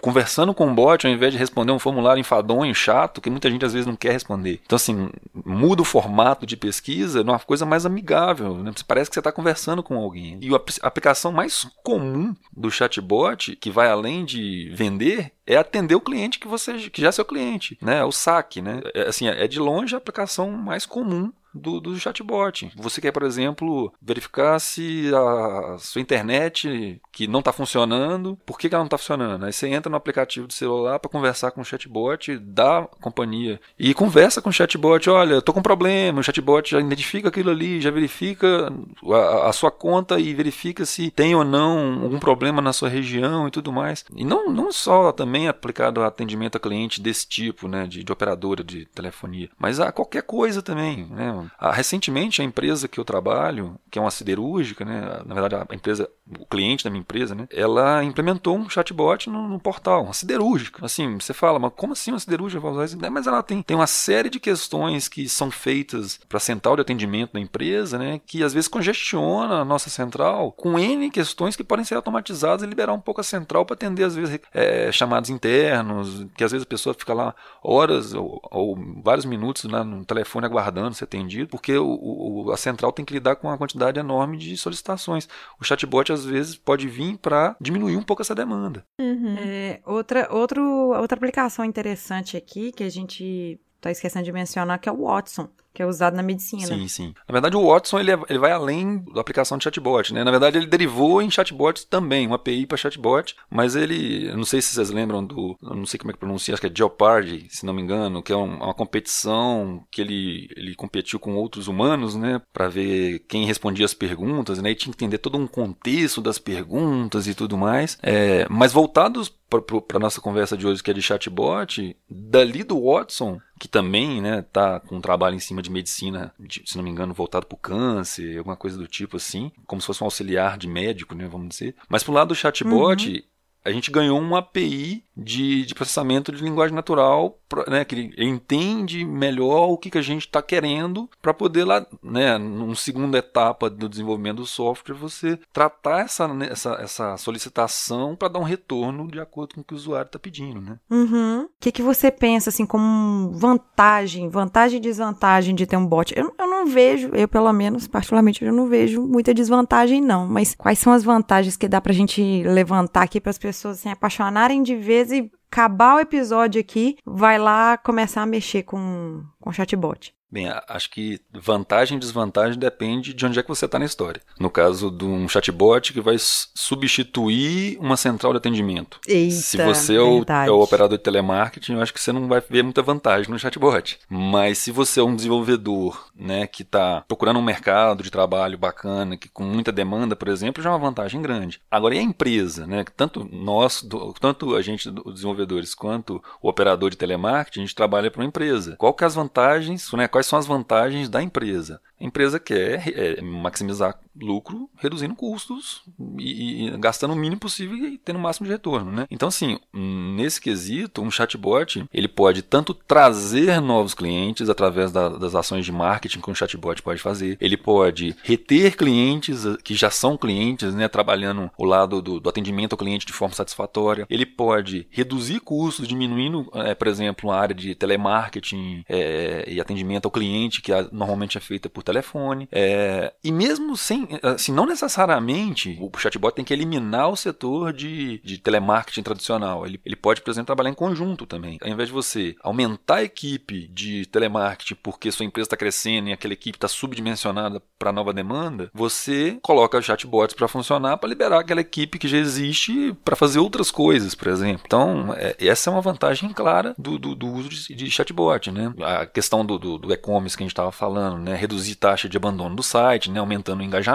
[SPEAKER 8] conversando com o bot, ao invés de responder um formulário enfadonho, chato, que muita gente às vezes não quer responder. Então assim, muda o formato de pesquisa numa coisa mais amigável, né? Parece que você está conversando com alguém. E a a aplicação mais comum do chatbot, que vai além de vender, é atender o cliente que você que já é seu cliente, né? O saque, né? É, assim, é de longe a aplicação mais comum do, do chatbot. Você quer, por exemplo, verificar se a sua internet que não está funcionando, por que, que ela não está funcionando? Aí você entra no aplicativo do celular para conversar com o chatbot da companhia e conversa com o chatbot, olha, estou com um problema, o chatbot já identifica aquilo ali, já verifica a, a, sua conta e verifica se tem ou não algum problema na sua região e tudo mais. E não, não só também aplicado a atendimento a cliente desse tipo, né, de, de operadora de telefonia, mas a qualquer coisa também, né. A, recentemente a empresa que eu trabalho, que é uma siderúrgica, né, na verdade a empresa, o cliente da minha empresa, né, ela implementou um chatbot no, no portal, uma siderúrgica. Assim, você fala, mas como assim uma siderúrgica vai usar isso? Mas ela tem, tem uma série de questões que são feitas para a central de atendimento da empresa, né, que às vezes congestiona a nossa central com N questões que podem ser automatizadas e liberar um pouco a central para atender, às vezes, é, chamados internos, que às vezes a pessoa fica lá horas ou, ou vários minutos lá no telefone aguardando ser atendido, porque o, o, a central tem que lidar com uma quantidade enorme de solicitações. O chatbot, às vezes, pode vir para diminuir um pouco essa demanda.
[SPEAKER 3] Uhum. É, outra, outro, outra aplicação interessante aqui que a gente está esquecendo de mencionar que é o Watson que é usado na medicina.
[SPEAKER 8] Sim, sim. Na verdade, o Watson ele, é, ele vai além da aplicação de chatbot, né? Na verdade, ele derivou em chatbot também, uma API para chatbot, mas ele, não sei se vocês lembram do, não sei como é que pronuncia, acho que é Jeopardy, se não me engano, que é um, uma competição que ele, ele competiu com outros humanos, né, para ver quem respondia as perguntas, né, e tinha que entender todo um contexto das perguntas e tudo mais. É, mas voltados para nossa conversa de hoje, que é de chatbot, dali do Watson, que também né, tá com um trabalho em cima de medicina, de, se não me engano, voltado para o câncer, alguma coisa do tipo assim, como se fosse um auxiliar de médico, né, vamos dizer. Mas pro lado do chatbot, uhum. a gente ganhou uma API de, de processamento de linguagem natural, né, que ele entende melhor o que, que a gente está querendo para poder lá, né, numa segunda etapa do desenvolvimento do software, você tratar essa, né, essa, essa solicitação para dar um retorno de acordo com o que o usuário está pedindo, né?
[SPEAKER 3] Uhum. O que, que você pensa assim como vantagem, vantagem e desvantagem de ter um bot? Eu, eu não vejo, eu pelo menos particularmente eu não vejo muita desvantagem não, mas quais são as vantagens que dá para a gente levantar aqui para as pessoas assim, apaixonarem de vez e acabar o episódio aqui, vai lá começar a mexer com, com chatbot.
[SPEAKER 8] Bem, acho que vantagem e desvantagem depende de onde é que você está na história. No caso de um chatbot que vai substituir uma central de atendimento.
[SPEAKER 3] Eita,
[SPEAKER 8] Se você é o, é o, operador de telemarketing, eu acho que você não vai ver muita vantagem no chatbot. Mas se você é um desenvolvedor né, que está procurando um mercado de trabalho bacana, que com muita demanda, por exemplo, já é uma vantagem grande. Agora, e a empresa? Né, tanto nós, do, tanto a gente, os desenvolvedores, quanto o operador de telemarketing, a gente trabalha para uma empresa. Qual que é as vantagens, né, quais quais são as vantagens da empresa. A empresa quer é, maximizar lucro, reduzindo custos e, e, gastando o mínimo possível e tendo o máximo de retorno, né? Então, assim, nesse quesito, um chatbot ele pode tanto trazer novos clientes através da, das ações de marketing que um chatbot pode fazer, ele pode reter clientes que já são clientes, né, trabalhando o lado do, do atendimento ao cliente de forma satisfatória, ele pode reduzir custos, diminuindo, é, por exemplo, a área de telemarketing é, e atendimento ao cliente que normalmente é feita por telefone. É, e mesmo sem, assim, não necessariamente o chatbot tem que eliminar o setor de, de telemarketing tradicional. Ele, ele pode, por exemplo, trabalhar em conjunto também. Ao invés de você aumentar a equipe de telemarketing porque sua empresa está crescendo e aquela equipe está subdimensionada para nova demanda, você coloca chatbots para funcionar para liberar aquela equipe que já existe para fazer outras coisas, por exemplo. Então, é, essa é uma vantagem clara do, do, do uso de, de, chatbot, né? A questão do, do, do e-commerce que a gente estava falando, né? Reduzir taxa de abandono do site, né? aumentando o engajamento.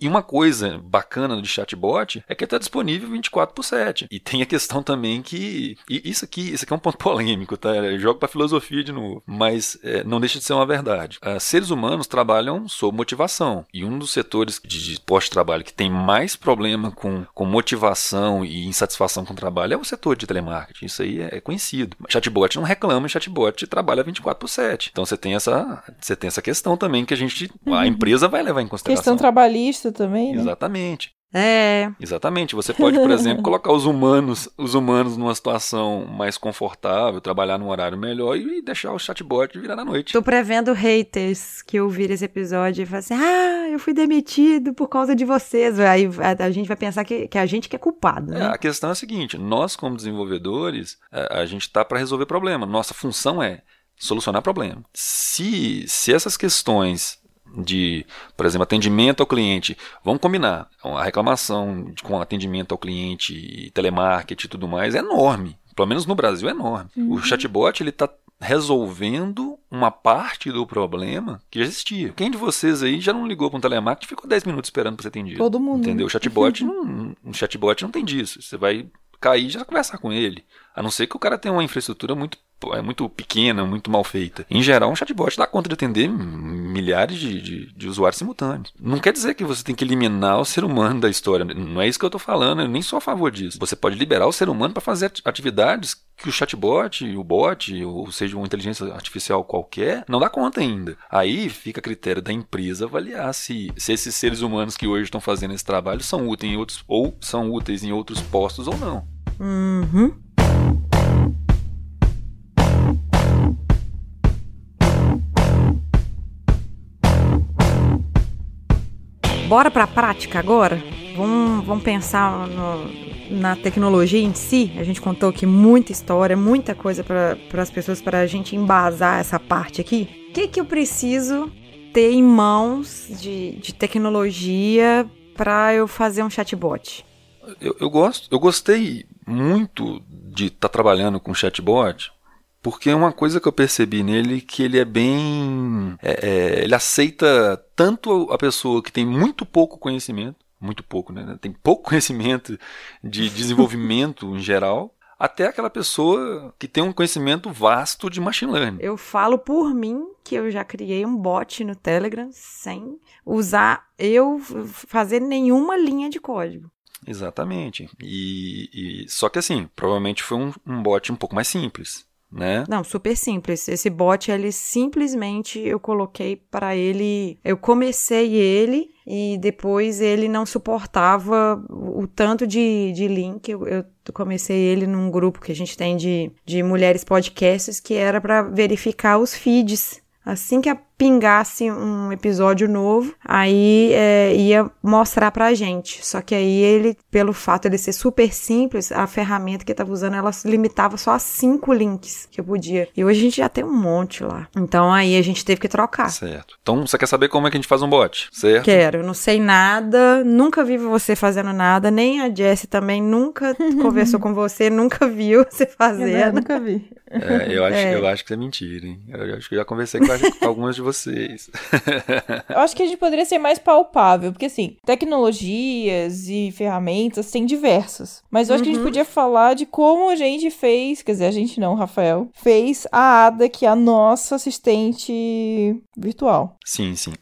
[SPEAKER 8] E uma coisa bacana do chatbot é que está disponível 24 por 7. E tem a questão também que. E isso aqui, isso aqui é um ponto polêmico, tá? Eu jogo para filosofia de novo. Mas é, não deixa de ser uma verdade. Uh, seres humanos trabalham sob motivação. E um dos setores de, de pós-trabalho que tem mais problema com, com motivação e insatisfação com o trabalho é o setor de telemarketing. Isso aí é, é conhecido. Chatbot não reclama, chatbot trabalha 24 por 7. Então você tem essa, você tem essa questão também que a gente, a uhum. empresa vai levar em consideração.
[SPEAKER 6] Questão trabalhista também,
[SPEAKER 8] né? Exatamente.
[SPEAKER 3] É.
[SPEAKER 8] Exatamente. Você pode, por exemplo, colocar os humanos, os humanos numa situação mais confortável, trabalhar num horário melhor e deixar o chatbot virar na noite.
[SPEAKER 3] Tô prevendo haters que ouvirem esse episódio e falar assim: ah, eu fui demitido por causa de vocês. Aí a, a gente vai pensar que, que a gente que é culpado, né?
[SPEAKER 8] É, a questão é a seguinte: nós, como desenvolvedores, a, a gente tá para resolver problema. Nossa função é solucionar problema. Se, se essas questões de, por exemplo, atendimento ao cliente, vamos combinar, a reclamação com atendimento ao cliente, telemarketing e tudo mais é enorme. Pelo menos no Brasil é enorme. O chatbot ele está resolvendo uma parte do problema que já existia. Quem de vocês aí já não ligou para um telemarketing e ficou 10 minutos esperando para ser atendido?
[SPEAKER 2] Todo mundo.
[SPEAKER 8] Entendeu? O chatbot não, um chatbot não tem disso. Você vai cair e já conversar com ele. A não ser que o cara tenha uma infraestrutura muito, é muito pequena, muito mal feita. Em geral, um chatbot dá conta de atender milhares de, de, de usuários simultâneos. Não quer dizer que você tem que eliminar o ser humano da história. Não é isso que eu estou falando, eu nem sou a favor disso. Você pode liberar o ser humano para fazer atividades que o chatbot, o bot, ou seja, uma inteligência artificial qualquer, não dá conta ainda. Aí fica a critério da empresa avaliar se, se esses seres humanos que hoje estão fazendo esse trabalho são úteis em outros, ou são úteis em outros postos ou não.
[SPEAKER 3] Uhum. Bora para a prática agora? Vamos, vamos pensar no, na tecnologia em si. A gente contou aqui muita história, muita coisa para as pessoas, para a gente embasar essa parte aqui. O que, que eu preciso ter em mãos de, de tecnologia para eu fazer um chatbot?
[SPEAKER 8] Eu, eu, gosto, eu gostei muito de estar tá trabalhando com chatbot, porque é uma coisa que eu percebi nele que ele é bem. É, é, ele aceita tanto a pessoa que tem muito pouco conhecimento, muito pouco, né? Tem pouco conhecimento de desenvolvimento em geral, até aquela pessoa que tem um conhecimento vasto de machine learning.
[SPEAKER 3] Eu falo por mim que eu já criei um bot no Telegram sem usar eu fazer nenhuma linha de código.
[SPEAKER 8] Exatamente. E, e, só que assim, provavelmente foi um, um bot um pouco mais simples. Né?
[SPEAKER 3] Não, super simples. Esse bot, ele simplesmente eu coloquei para ele. Eu comecei ele e depois ele não suportava o tanto de, de link. Eu, eu comecei ele num grupo que a gente tem de, de mulheres podcasts que era para verificar os feeds. Assim que a pingasse um episódio novo, aí é, ia mostrar pra gente. Só que aí ele, pelo fato de ser super simples, a ferramenta que eu tava usando, ela se limitava só a cinco links que eu podia. E hoje a gente já tem um monte lá. Então aí a gente teve que trocar.
[SPEAKER 8] Certo. Então você quer saber como é que a gente faz um bot, certo?
[SPEAKER 3] Quero. Eu não sei nada, nunca vi você fazendo nada, nem a Jessie também nunca conversou com você, nunca viu você fazendo.
[SPEAKER 2] Eu nunca vi.
[SPEAKER 8] É, eu, acho, é. eu acho que é mentira, hein? Eu acho que eu já conversei com, com algumas de vocês.
[SPEAKER 2] Eu acho que a gente poderia ser mais palpável, porque assim, tecnologias e ferramentas tem diversas. Mas eu acho uhum. que a gente uhum. podia falar de como a gente fez, quer dizer, a gente não, Rafael, fez a Ada, que é a nossa assistente virtual.
[SPEAKER 8] Sim, sim.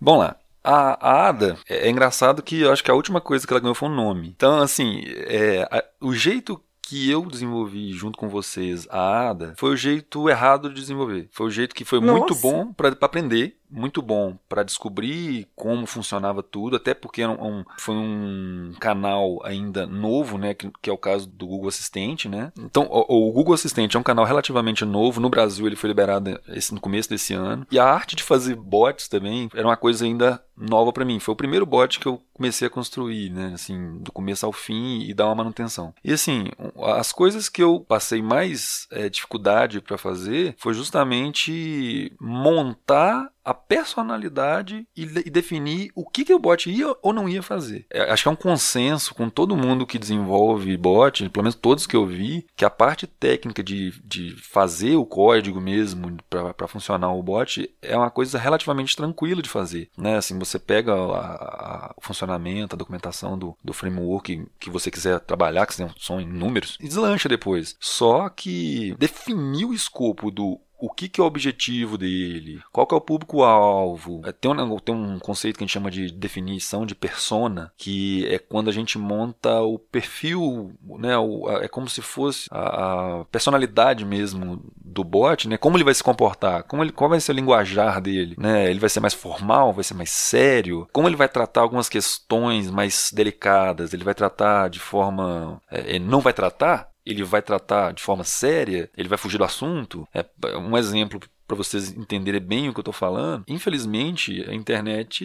[SPEAKER 8] Bom lá, a, a, Ada, é, é, engraçado que eu acho que a última coisa que ela ganhou foi um nome. Então, assim, é, a, o jeito que eu desenvolvi junto com vocês a ADA foi o jeito errado de desenvolver. Foi o jeito que foi Nossa. muito bom para aprender muito bom para descobrir como funcionava tudo, até porque é um, foi um canal ainda novo, né, que, que, é o caso do Google Assistente, né? Então, o, o, Google Assistente é um canal relativamente novo, no Brasil ele foi liberado esse, no começo desse ano, e a arte de fazer bots também era uma coisa ainda nova para mim. Foi o primeiro bot que eu comecei a construir, né, assim, do começo ao fim e dar uma manutenção. E assim, as coisas que eu passei mais é, dificuldade para fazer foi justamente montar a personalidade e, e, definir o que, que o bot ia ou não ia fazer. É, acho que é um consenso com todo mundo que desenvolve bot, pelo menos todos que eu vi, que a parte técnica de, de fazer o código mesmo para funcionar o bot é uma coisa relativamente tranquila de fazer. Né? Assim, você pega a, a, o funcionamento, a documentação do, do framework que você quiser trabalhar, que são em números, e deslancha depois. Só que definir o escopo do o que, que, é o objetivo dele, qual que é o público-alvo. É, tem, um, tem um conceito que a gente chama de definição de persona, que é quando a gente monta o perfil, né, o, é como se fosse a, a, personalidade mesmo do bot, né, como ele vai se comportar, como ele, qual vai ser o linguajar dele, né, ele vai ser mais formal, vai ser mais sério, como ele vai tratar algumas questões mais delicadas, ele vai tratar de forma, é, não vai tratar, ele vai tratar de forma séria, ele vai fugir do assunto. É um exemplo para vocês entenderem bem o que eu estou falando. Infelizmente, a internet,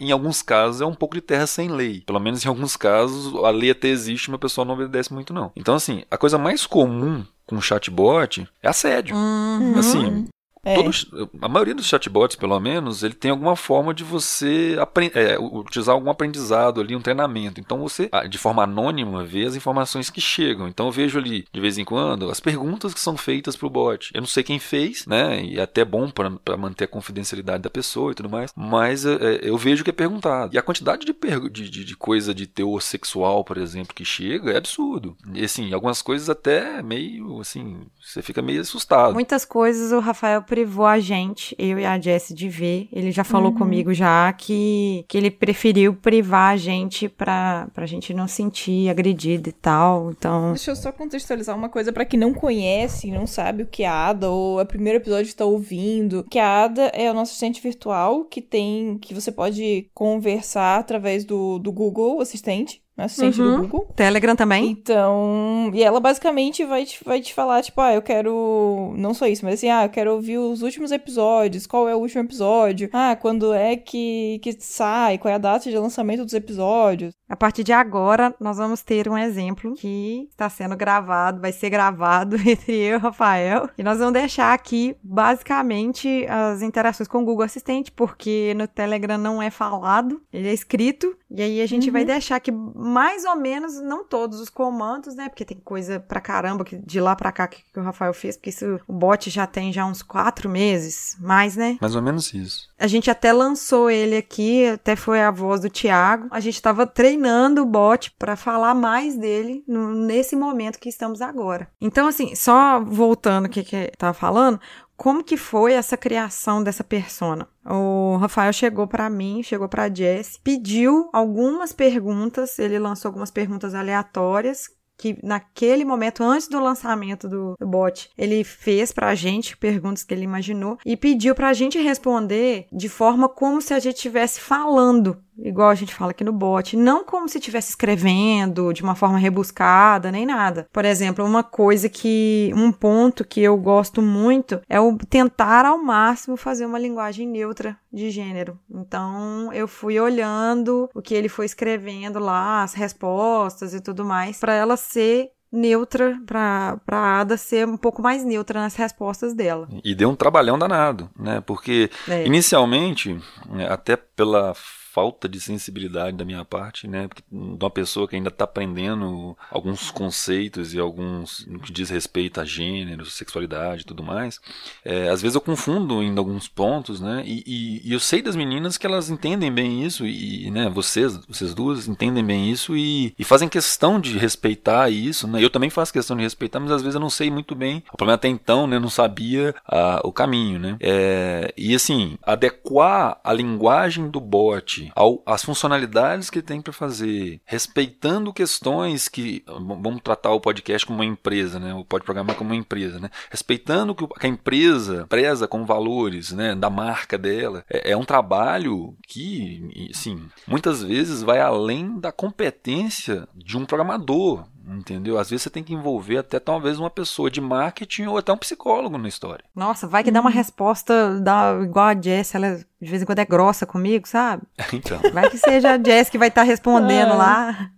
[SPEAKER 8] em alguns casos, é um pouco de terra sem lei. Pelo menos em alguns casos, a lei até existe, mas o pessoal não obedece muito não. Então, assim, a coisa mais comum com chatbot é assédio.
[SPEAKER 3] Uhum.
[SPEAKER 8] Assim,
[SPEAKER 2] É.
[SPEAKER 8] Todos, a maioria dos chatbots, pelo menos, ele tem alguma forma de você é, utilizar algum aprendizado ali, um treinamento. Então você, de forma anônima, vê as informações que chegam. Então eu vejo ali, de vez em quando, as perguntas que são feitas pro bot. Eu não sei quem fez, né? E é até bom para manter a confidencialidade da pessoa e tudo mais. Mas é, é, eu vejo que é perguntado. E a quantidade de, de, de, de coisa de teor sexual, por exemplo, que chega é absurdo. E assim, algumas coisas até meio assim, você fica meio assustado.
[SPEAKER 3] Muitas coisas o Rafael privou a gente, eu e a Jess, de ver. Ele já falou
[SPEAKER 2] Uhum.
[SPEAKER 3] comigo já que, que ele preferiu privar a gente pra, pra gente não sentir agredido e tal. Então,
[SPEAKER 2] Deixa eu só contextualizar uma coisa pra quem não conhece, não sabe o que é a Ada ou é o primeiro episódio que tá ouvindo. Que a Ada é o nosso assistente virtual que tem que você pode conversar através do, do Google Assistente? Assistente
[SPEAKER 3] Uhum.
[SPEAKER 2] do Google.
[SPEAKER 3] Telegram também.
[SPEAKER 2] Então, e ela basicamente vai te, vai te falar, tipo, ah, eu quero. Não só isso, mas assim, ah, eu quero ouvir os últimos episódios. Qual é o último episódio? Ah, quando é que, que sai? Qual é a data de lançamento dos episódios?
[SPEAKER 3] A partir de agora, nós vamos ter um exemplo que está sendo gravado, vai ser gravado entre eu e o Rafael. E nós vamos deixar aqui, basicamente, as interações com o Google Assistente, porque no Telegram não é falado, ele é escrito. E aí a gente vai deixar aqui mais ou menos, não todos os comandos, né? Porque tem coisa pra caramba que de lá pra cá que, que o Rafael fez, porque isso, o bot já tem já uns quatro meses, mais, né?
[SPEAKER 8] Mais ou menos isso.
[SPEAKER 3] A gente até lançou ele aqui, até foi a voz do Thiago. A gente estava treinando o bot para falar mais dele no- nesse momento que estamos agora. Então, assim, só voltando o que que tava falando, como que foi essa criação dessa persona? O Rafael chegou para mim, chegou para Jess, pediu algumas perguntas, ele lançou algumas perguntas aleatórias que naquele momento, antes do lançamento do, do bot, ele fez pra gente perguntas que ele imaginou e pediu pra gente responder de forma como se a gente estivesse falando, igual a gente fala aqui no bot, não como se estivesse escrevendo de uma forma rebuscada, nem nada. Por exemplo, uma coisa que, um ponto que eu gosto muito é o tentar ao máximo fazer uma linguagem neutra de gênero. Então, eu fui olhando o que ele foi escrevendo lá, as respostas e tudo mais, pra ela ser neutra, pra, pra Ada ser um pouco mais neutra nas respostas dela.
[SPEAKER 8] E deu um trabalhão danado, né? Porque
[SPEAKER 3] É.
[SPEAKER 8] inicialmente, até pela falta de sensibilidade da minha parte, né, porque de uma pessoa que ainda está aprendendo alguns conceitos e alguns no que diz respeito a gênero, sexualidade e tudo mais, é, às vezes eu confundo em alguns pontos, né, e, e- e eu sei das meninas que elas entendem bem isso e, né, vocês, vocês duas entendem bem isso e, e fazem questão de respeitar isso, né, eu também faço questão de respeitar, mas às vezes eu não sei muito bem, o problema até então, né, eu não sabia ah, o caminho, né, É, e assim, adequar a linguagem do bot ao, às funcionalidades que ele tem para fazer, respeitando questões que vamos tratar o podcast como uma empresa, né? O pode programar como uma empresa, né? Respeitando que a empresa preza com valores, né? Da marca dela, é, é um trabalho que, assim, muitas vezes vai além da competência de um programador. Entendeu? Às vezes você tem que envolver até talvez uma pessoa de marketing ou até um psicólogo na história.
[SPEAKER 3] Nossa, vai que dá uma resposta dá, igual a Jess, ela de vez em quando é grossa comigo, sabe?
[SPEAKER 8] Então,
[SPEAKER 3] Vai que seja a Jess que vai estar respondendo
[SPEAKER 2] Ai.
[SPEAKER 3] lá.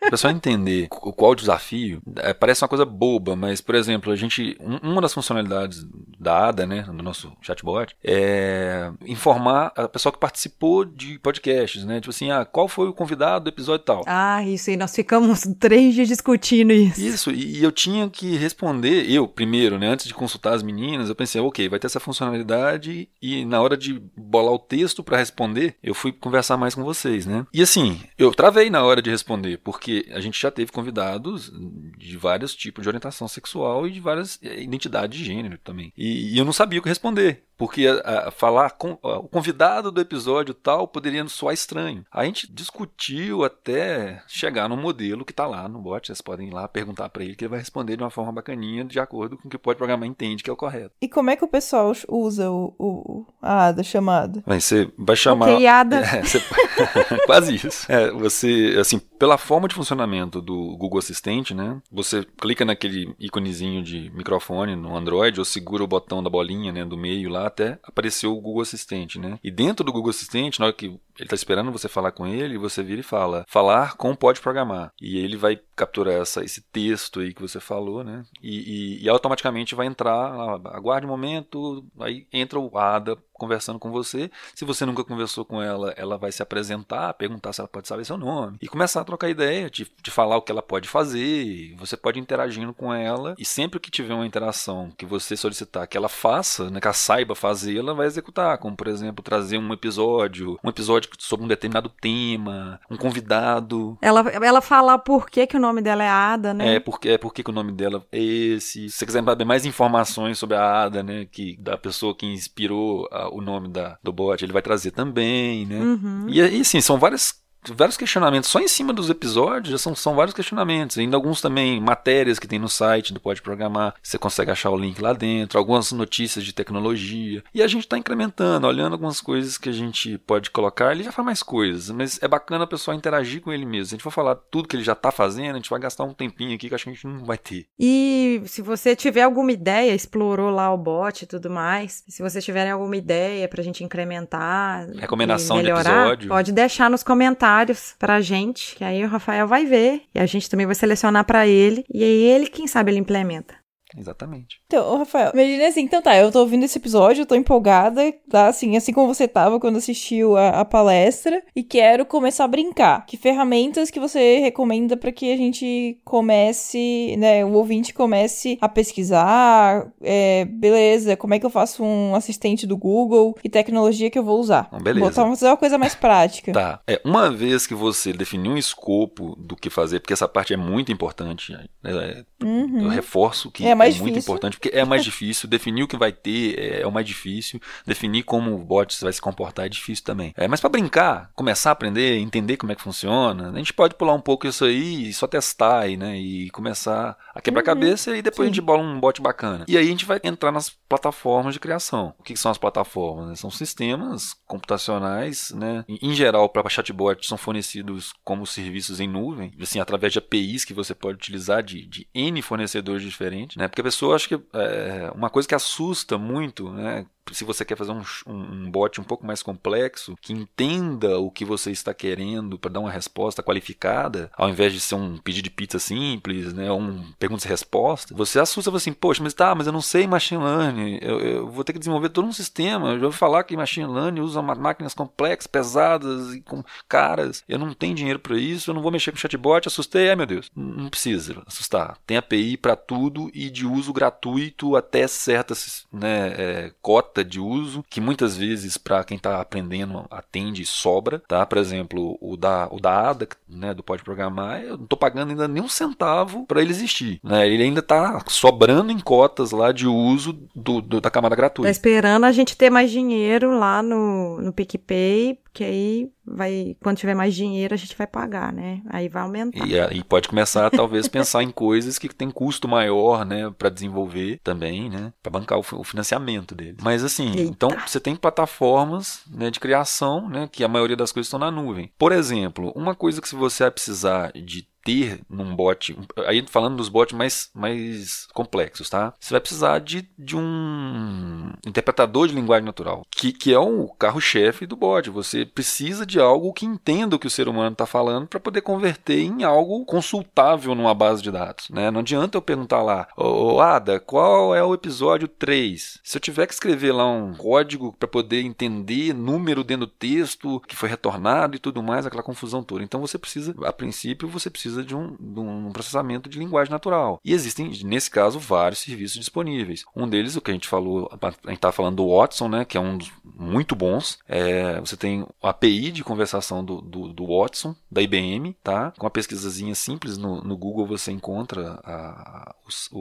[SPEAKER 8] Para pessoal entender qual o desafio, é, parece uma coisa boba, mas, por exemplo, a gente. um- uma das funcionalidades da ADA, né, do nosso chatbot, é informar a pessoa que participou de podcasts, né? Tipo assim, ah, qual foi o convidado do episódio tal.
[SPEAKER 3] Ah, isso aí, nós ficamos três dias discutindo isso.
[SPEAKER 8] Isso, e, e eu tinha que responder, eu primeiro, né, antes de consultar as meninas, eu pensei, ok, vai ter essa funcionalidade e na hora de bolar o texto para responder, eu fui conversar mais com vocês, né? E assim, eu travei na hora de responder, porque a gente já teve convidados de vários tipos de orientação sexual e de várias eh, identidades de gênero também. E, e eu não sabia o que responder. Porque a, a falar com a- o convidado do episódio tal poderia soar estranho. A gente discutiu até chegar no modelo que tá lá no bot. Vocês podem ir lá perguntar para ele que ele vai responder de uma forma bacaninha, de acordo com o que o pode programar entende que é o correto.
[SPEAKER 2] E como é que o pessoal usa o, o a ADA chamada?
[SPEAKER 8] Aí você vai chamar.
[SPEAKER 3] Ok, Ada.
[SPEAKER 8] É, você- Quase isso. É, você, assim, pela forma de funcionamento do Google Assistente, né? Você clica naquele íconezinho de microfone no Android ou segura o botão da bolinha, né, do meio lá até aparecer o Google Assistente, né? E dentro do Google Assistente, na hora que Ele tá esperando você falar com ele e você vira e fala: falar com pode programar. E ele vai capturar essa, esse texto aí que você falou, né? E, e, e automaticamente vai entrar, aguarde um momento, aí entra o ADA conversando com você. Se você nunca conversou com ela, ela vai se apresentar, perguntar se ela pode saber seu nome e começar a trocar ideia, de, de falar o que ela pode fazer. Você pode interagindo com ela e sempre que tiver uma interação que você solicitar que ela faça, né, que ela saiba fazer, ela vai executar. Como, por exemplo, trazer um episódio, um episódio sobre um determinado tema, um convidado.
[SPEAKER 3] Ela, ela falar por que, que o nome dela é Ada, né?
[SPEAKER 8] É, porque, é porque que o nome dela é esse. Se você quiser saber mais informações sobre a Ada, né, que, da pessoa que inspirou a, o nome da, do bot, ele vai trazer também, né?
[SPEAKER 3] Uhum.
[SPEAKER 8] E, e assim, são várias vários questionamentos. Só em cima dos episódios já são, são vários questionamentos. Ainda alguns também, matérias que tem no site do Pode Programar. Você consegue achar o link lá dentro. Algumas notícias de tecnologia. E a gente está incrementando, olhando algumas coisas que a gente pode colocar. Ele já faz mais coisas, mas é bacana a pessoa interagir com ele mesmo. Se a gente for falar tudo que ele já está fazendo, a gente vai gastar um tempinho aqui que acho que a gente não vai ter.
[SPEAKER 3] E se você tiver alguma ideia, explorou lá o bot e tudo mais, se vocês tiverem alguma ideia pra gente incrementar,
[SPEAKER 8] recomendação
[SPEAKER 3] melhorar,
[SPEAKER 8] de episódio,
[SPEAKER 3] pode deixar nos comentários comentários pra gente, que aí o Rafael vai ver e a gente também vai selecionar para ele e aí ele, quem sabe, ele implementa.
[SPEAKER 8] Exatamente.
[SPEAKER 2] Então, Rafael, imagina assim, então tá, eu tô ouvindo esse episódio, eu tô empolgada, tá? Assim, assim como você tava quando assistiu a, a palestra, e quero começar a brincar. Que ferramentas que você recomenda para que a gente comece, né, o ouvinte comece a pesquisar, é, beleza, como é que eu faço um assistente do Google e tecnologia que eu vou usar?
[SPEAKER 8] Então, beleza.
[SPEAKER 2] Botar fazer uma coisa mais prática.
[SPEAKER 8] Tá, é, uma vez que você definiu um escopo do que fazer, porque essa parte é muito importante, né,
[SPEAKER 2] Uhum.
[SPEAKER 8] eu reforço que
[SPEAKER 2] É mais
[SPEAKER 8] é muito
[SPEAKER 2] difícil.
[SPEAKER 8] importante, porque é mais difícil. Definir o que vai ter é, é o mais difícil. Definir como o bot vai se comportar é difícil também. É, mas para brincar, começar a aprender, entender como é que funciona, a gente pode pular um pouco isso aí e só testar aí, né? E começar a quebrar a cabeça e depois a
[SPEAKER 2] Sim.
[SPEAKER 8] gente bola um bot bacana. E aí a gente vai entrar nas plataformas de criação. O que, são as plataformas? né? São sistemas computacionais, né? Em, em geral, para chatbot são fornecidos como serviços em nuvem, assim, através de APIs que você pode utilizar de, de N fornecedores diferentes, né? Porque a pessoa acha que é, uma coisa que assusta muito, né? Se você quer fazer um, um, um bot um pouco mais complexo, que entenda o que você está querendo para dar uma resposta qualificada, ao invés de ser um pedido de pizza simples, né, um perguntas e respostas, você assusta você assim, poxa, mas tá, mas eu não sei machine learning, eu, eu vou ter que desenvolver todo um sistema, eu já ouvi falar que machine learning usa máquinas complexas, pesadas e com caras, eu não tenho dinheiro para isso, eu não vou mexer com chatbot, assustei, ai meu Deus, não precisa assustar, tem API para tudo e de uso gratuito até certas, né, é, cota de uso, que muitas vezes para quem está aprendendo atende e sobra, tá? Por exemplo, o da, o da ADA, né, do Pode Programar, eu não estou pagando ainda nem um centavo para ele existir, né? Ele ainda está sobrando em cotas lá de uso do, do- da camada
[SPEAKER 3] Tá
[SPEAKER 8] gratuita.
[SPEAKER 3] esperando a gente ter mais dinheiro lá no, no PicPay, que aí vai, quando tiver mais dinheiro, a gente vai pagar, né? Aí vai aumentar.
[SPEAKER 8] E aí pode começar talvez pensar em coisas que tem custo maior, né, para desenvolver também, né, para bancar o, fi- o financiamento dele. Mas assim,
[SPEAKER 3] Eita.
[SPEAKER 8] então você tem plataformas, né, de criação, né, que a maioria das coisas estão na nuvem. Por exemplo, uma coisa que se você precisar de ter num bot, aí falando dos bots mais, mais complexos, tá? Você vai precisar de, de um interpretador de linguagem natural, que, que é o carro-chefe do bot. Você precisa de algo que entenda o que o ser humano está falando para poder converter em algo consultável numa base de dados, né? Não adianta eu perguntar lá, ô ô, Ada, qual é o episódio 3? Se eu tiver que escrever lá um código para poder entender número dentro do texto que foi retornado e tudo mais, aquela confusão toda. Então você precisa, a princípio, você precisa de um, de um processamento de linguagem natural. E existem, nesse caso, vários serviços disponíveis. Um deles, o que a gente falou, a gente está falando do Watson, né, que é um dos muito bons. É, você tem a API de conversação do, do, do Watson, da IBM, tá? Com uma pesquisazinha simples no, no Google você encontra a,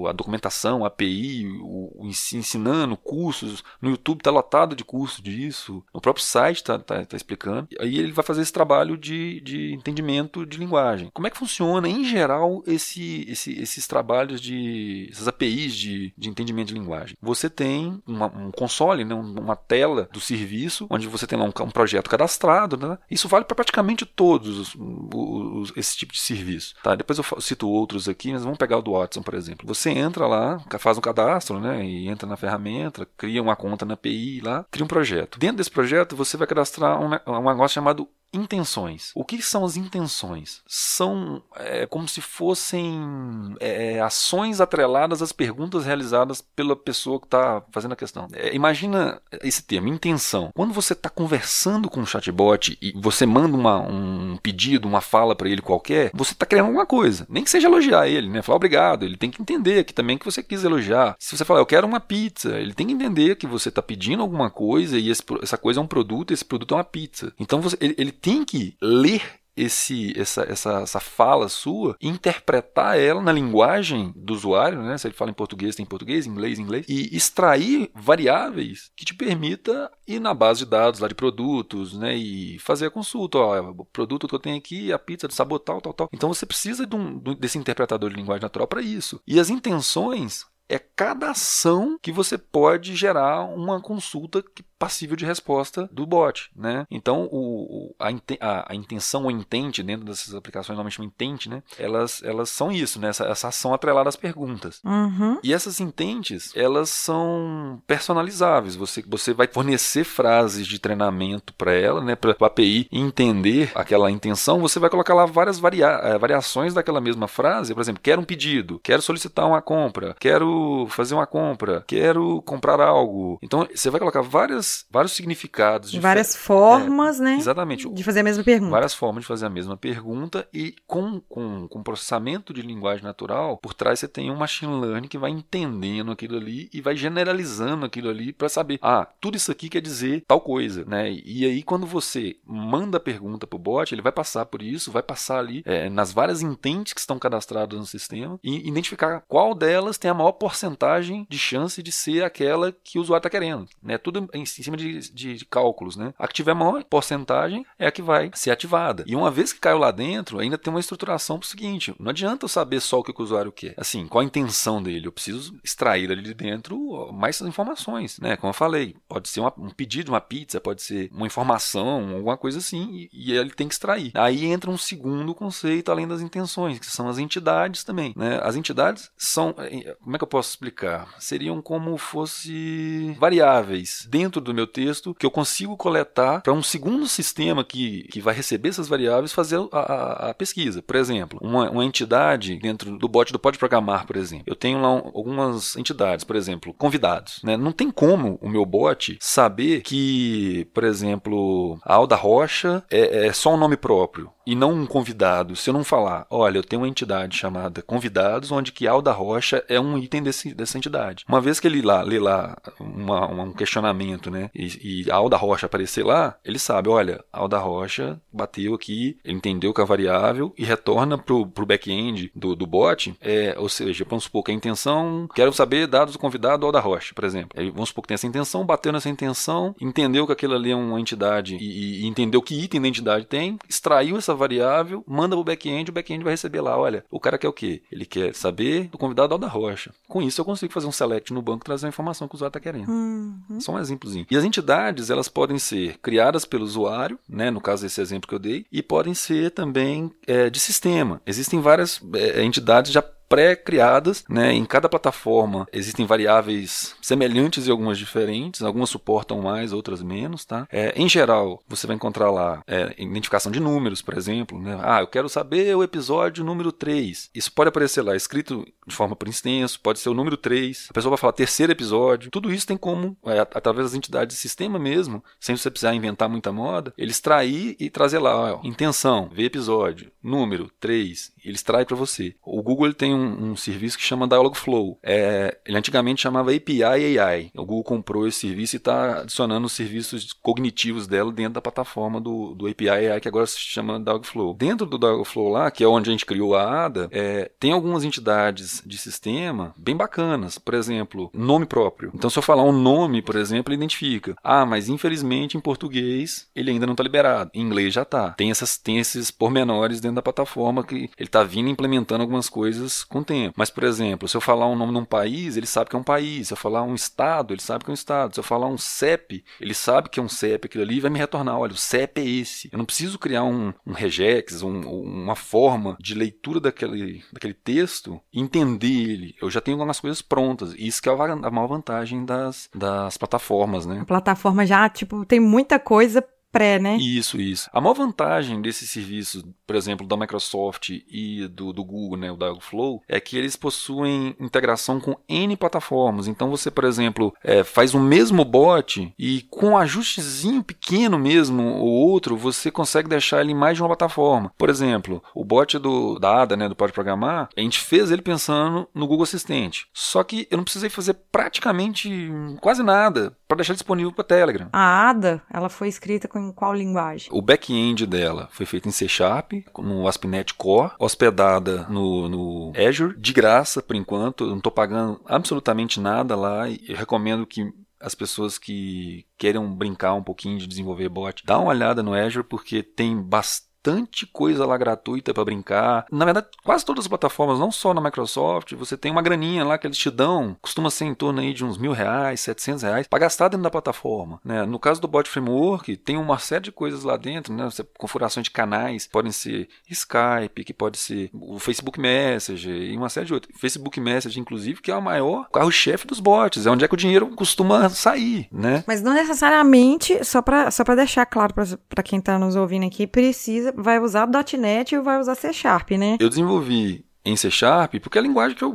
[SPEAKER 8] a documentação, a API, o, o ensi- ensinando cursos. No YouTube está lotado de cursos disso. No próprio site está tá, tá explicando. Aí ele vai fazer esse trabalho de, de entendimento de linguagem. Como é que funciona? Funciona, em geral, esse, esse, esses trabalhos de. essas APIs de, de entendimento de linguagem? Você tem uma, um console, né, uma tela do serviço, onde você tem lá um, um projeto cadastrado. Né? Isso vale para praticamente todos os, os, esse tipo de serviço. Tá? Depois eu cito outros aqui, mas vamos pegar o do Watson, por exemplo. Você entra lá, faz um cadastro, né, e entra na ferramenta, cria uma conta na API lá, cria um projeto. Dentro desse projeto, você vai cadastrar um, um negócio chamado intenções. O que são as intenções? São é, como se fossem é, ações atreladas às perguntas realizadas pela pessoa que está fazendo a questão. É, imagina esse termo, intenção. Quando você está conversando com um chatbot e você manda uma, um pedido, uma fala para ele qualquer, você está querendo alguma coisa. Nem que seja elogiar ele, né? Falar obrigado. Ele tem que entender que também que você quis elogiar. Se você falar, eu quero uma pizza, ele tem que entender que você está pedindo alguma coisa e esse, essa coisa é um produto, e esse produto é uma pizza. Então você, ele, ele tem que ler esse, essa, essa, essa fala sua, interpretar ela na linguagem do usuário, né? Se ele fala em português, tem português, inglês, inglês, e extrair variáveis que te permita ir na base de dados lá de produtos, né? E fazer a consulta, ó, o produto que eu tenho aqui, a pizza de sabor tal, tal, tal. Então você precisa de um, desse interpretador de linguagem natural para isso. E as intenções é cada ação que você pode gerar uma consulta passível de resposta do bot, né? Então, o, a, a, intenção ou intente dentro dessas aplicações, normalmente o intente, né? Elas, elas são isso, né? Essa, essa ação atrelada às perguntas.
[SPEAKER 3] Uhum.
[SPEAKER 8] E essas intentes, elas são personalizáveis. Você, você vai fornecer frases de treinamento para ela, né? Para a API entender aquela intenção. Você vai colocar lá várias varia eh, variações daquela mesma frase. Por exemplo, quero um pedido, quero solicitar uma compra, quero fazer uma compra, quero comprar algo. Então, você vai colocar várias vários, significados.
[SPEAKER 3] Várias formas,
[SPEAKER 8] é,
[SPEAKER 3] né?
[SPEAKER 8] Exatamente.
[SPEAKER 3] De fazer a mesma pergunta.
[SPEAKER 8] Várias formas de fazer a mesma pergunta e com, com, com processamento de linguagem natural, por trás você tem um machine learning que vai entendendo aquilo ali e vai generalizando aquilo ali para saber, ah, tudo isso aqui quer dizer tal coisa, né? E aí quando você manda a pergunta para o bot, ele vai passar por isso, vai passar ali é, nas várias intentes que estão cadastradas no sistema e identificar qual delas tem a maior porcentagem de chance de ser aquela que o usuário está querendo, né? Tudo em em cima de, de, cálculos, né? A que tiver maior porcentagem é a que vai ser ativada. E uma vez que caiu lá dentro, ainda tem uma estruturação para o seguinte: não adianta eu saber só o que o usuário quer. Assim, qual a intenção dele? Eu preciso extrair ali de dentro mais informações, né? Como eu falei, pode ser uma, um pedido uma pizza, pode ser uma informação, alguma coisa assim, e, e ele tem que extrair. Aí entra um segundo conceito além das intenções, que são as entidades também, né? As entidades são, eh, como é que eu posso explicar? Seriam como fosse variáveis dentro do do meu texto que eu consigo coletar para um segundo sistema que, que vai receber essas variáveis fazer a, a, a pesquisa. Por exemplo, uma, uma, entidade dentro do bot do Pode Programar, por exemplo. Eu tenho lá um, algumas entidades, por exemplo, convidados. Né? Não tem como o meu bot saber que, por exemplo, a Alda Rocha é, é só um nome próprio e não um convidado, se eu não falar, olha, eu tenho uma entidade chamada convidados, onde que Alda Rocha é um item desse, dessa entidade. Uma vez que ele lá, lê lá uma, um questionamento, né, e, e Alda Rocha aparecer lá, ele sabe, olha, Alda Rocha bateu aqui, ele entendeu que é a variável e retorna pro, pro back-end do, do bot, é, ou seja, vamos supor que a intenção, quero saber dados do convidado Alda Rocha, por exemplo. Aí, vamos supor que tem essa intenção, bateu nessa intenção, entendeu que aquilo ali é uma entidade e, e entendeu que item da entidade tem, extraiu essa variável, manda pro back-end, o back-end vai receber lá, olha, o cara quer o quê? Ele quer saber do convidado da rocha. Com isso eu consigo fazer um select no banco e trazer a informação que o usuário está querendo.
[SPEAKER 3] Uhum.
[SPEAKER 8] Só um exemplozinho. E as entidades, elas podem ser criadas pelo usuário, né, no caso desse exemplo que eu dei, e podem ser também é, de sistema. Existem várias é, entidades já pré-criadas, né? Em cada plataforma existem variáveis semelhantes e algumas diferentes, algumas suportam mais, outras menos, tá? É, em geral, você vai encontrar lá é, identificação de números, por exemplo, né? Ah, eu quero saber o episódio número 3. Isso pode aparecer lá escrito de forma por extenso, pode ser o número 3. A pessoa vai falar terceiro episódio. Tudo isso tem como, é, através das entidades de sistema mesmo, sem você precisar inventar muita moda, ele extrair e trazer lá, ó, intenção, ver episódio, número 3, ele extrai para você. O Google ele tem um um, um serviço que chama Dialogflow. É, ele antigamente chamava API AI. O Google comprou esse serviço e está adicionando os serviços cognitivos dela dentro da plataforma do, do API AI, que agora se chama Dialogflow. Dentro do Dialogflow lá, que é onde a gente criou a ADA, é, tem algumas entidades de sistema bem bacanas. Por exemplo, nome próprio. Então, se eu falar um nome, por exemplo, ele identifica. Ah, mas infelizmente em português ele ainda não está liberado. Em inglês já está. Tem, essas, tem esses pormenores dentro da plataforma que ele está vindo implementando algumas coisas com o tempo. Mas, por exemplo, se eu falar um nome de um país, ele sabe que é um país. Se eu falar um estado, ele sabe que é um estado. Se eu falar um CEP, ele sabe que é um CEP aquilo ali e vai me retornar. Olha, o CEP é esse. Eu não preciso criar um, um regex, um, uma forma de leitura daquele, daquele texto e entender ele. Eu já tenho algumas coisas prontas. Isso que é a maior vantagem das, das plataformas, né?
[SPEAKER 3] A plataforma já, tipo, tem muita coisa pré, né?
[SPEAKER 8] Isso, isso. A maior vantagem desses serviços, por exemplo, da Microsoft e do, do Google, né, o Dialogflow, é que eles possuem integração com N plataformas. Então você, por exemplo, é, faz o mesmo bot e com um ajustezinho pequeno mesmo ou outro, você consegue deixar ele em mais de uma plataforma. Por exemplo, o bot do, da ADA, né, do Pode Programar, a gente fez ele pensando no Google Assistente. Só que eu não precisei fazer praticamente quase nada para deixar disponível para Telegram.
[SPEAKER 3] A ADA, ela foi escrita com em qual linguagem?
[SPEAKER 8] O back-end dela foi feito em C Sharp, no ASP.NET Core, hospedada no, no Azure, de graça por enquanto. Eu não estou pagando absolutamente nada lá. Eu recomendo que as pessoas que queiram brincar um pouquinho de desenvolver bot, dá uma olhada no Azure porque tem bastante bastante coisa lá gratuita para brincar. Na verdade, quase todas as plataformas, não só na Microsoft, você tem uma graninha lá que eles te dão, costuma ser em torno aí de uns mil reais, setecentos reais, para gastar dentro da plataforma. Né? No caso do Bot Framework, tem uma série de coisas lá dentro, né? Você, configuração de canais, podem ser Skype, que pode ser o Facebook Messenger e uma série de outros. Facebook Messenger, inclusive, que é o maior carro-chefe dos bots, é onde é que o dinheiro costuma sair, né?
[SPEAKER 3] Mas não necessariamente, só para só deixar claro para quem está nos ouvindo aqui, precisa vai usar .NET ou vai usar C Sharp, né?
[SPEAKER 8] Eu desenvolvi em C Sharp, porque é a linguagem que eu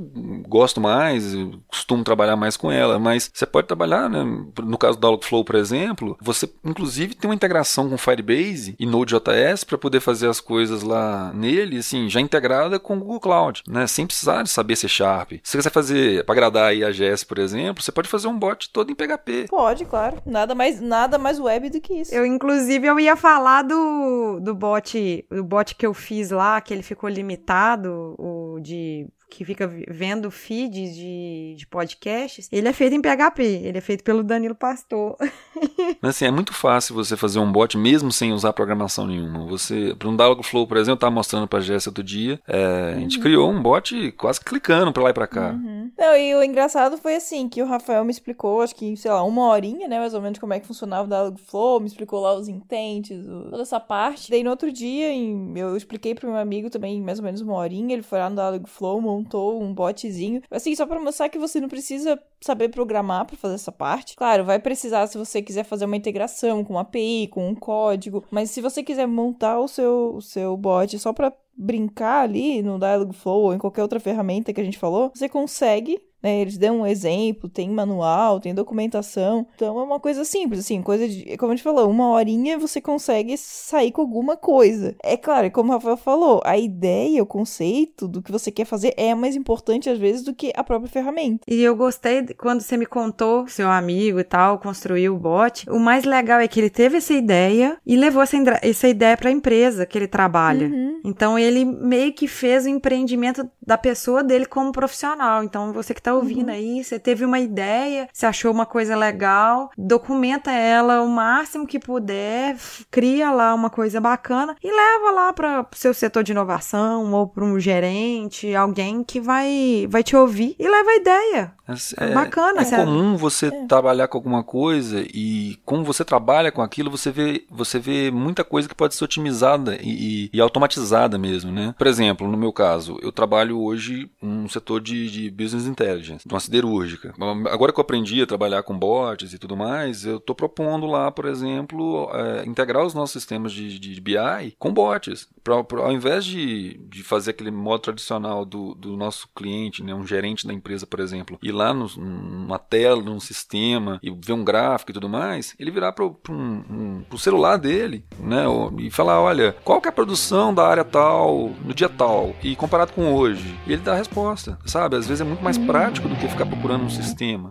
[SPEAKER 8] gosto mais, eu costumo trabalhar mais com ela, mas você pode trabalhar, né? no caso do Dialogflow, por exemplo, você inclusive tem uma integração com Firebase e Node.js para poder fazer as coisas lá nele, assim, já integrada com o Google Cloud, né? sem precisar de saber C Sharp. Se você quiser fazer, para agradar aí a JS, por exemplo, você pode fazer um bot todo em PHP.
[SPEAKER 2] Pode, claro. Nada mais, nada mais web do que isso.
[SPEAKER 3] Eu, inclusive, eu ia falar do, do bot, do bot que eu fiz lá, que ele ficou limitado, o de que fica vendo feeds de, de podcasts, ele é feito em PHP, ele é feito pelo Danilo Pastor.
[SPEAKER 8] Mas assim, é muito fácil você fazer um bot mesmo sem usar programação nenhuma. Você, para um Dialogflow, por exemplo, eu estava mostrando para a Jéssica outro dia, é, a gente uhum. criou um bot quase clicando para lá e para cá.
[SPEAKER 2] Uhum. Não, e o engraçado foi assim, que o Rafael me explicou, acho que, sei lá, uma horinha, né, mais ou menos como é que funcionava o Dialogflow, me explicou lá os intentes, toda essa parte. Daí no outro dia, eu expliquei para meu amigo também mais ou menos uma horinha, ele foi lá no Dialogflow, montou um botzinho, assim, só para mostrar que você não precisa saber programar para fazer essa parte. Claro, vai precisar se você quiser fazer uma integração com uma API, com um código, mas se você quiser montar o seu, o seu bot só para brincar ali no Dialogflow ou em qualquer outra ferramenta que a gente falou, você consegue né? Eles dão um exemplo, tem manual, tem documentação. Então é uma coisa simples, assim, coisa de. Como a gente falou, uma horinha você consegue sair com alguma coisa. É claro, como o Rafael falou, a ideia, o conceito do que você quer fazer é mais importante às vezes do que a própria ferramenta.
[SPEAKER 3] E eu gostei quando você me contou, seu amigo e tal, construiu o bot. O mais legal é que ele teve essa ideia e levou essa, essa ideia para a empresa que ele trabalha. Uhum. Então ele meio que fez o empreendimento da pessoa dele como profissional. Então você que tá ouvindo uhum. aí, você teve uma ideia, você achou uma coisa legal, documenta ela o máximo que puder, cria lá uma coisa bacana e leva lá para o seu setor de inovação ou para um gerente, alguém que vai, vai te ouvir e leva a ideia. É, bacana.
[SPEAKER 8] É comum você é. trabalhar com alguma coisa e como você trabalha com aquilo, você vê, você vê muita coisa que pode ser otimizada e, e automatizada mesmo, né? Por exemplo, no meu caso, eu trabalho hoje no setor de, de business intelligence, de uma siderúrgica. Agora que eu aprendi a trabalhar com bots e tudo mais, eu estou propondo lá, por exemplo, é, integrar os nossos sistemas de, de BI com bots. Pra, pra, ao invés de, de fazer aquele modo tradicional do, do nosso cliente, né, um gerente da empresa, por exemplo, ir lá no, numa tela, num sistema e ver um gráfico e tudo mais, ele virar para um, um, o celular dele né, e falar: olha, qual que é a produção da área tal no dia tal e comparado com hoje? e ele dá a resposta, sabe? Às vezes é muito mais prático do que ficar procurando um sistema.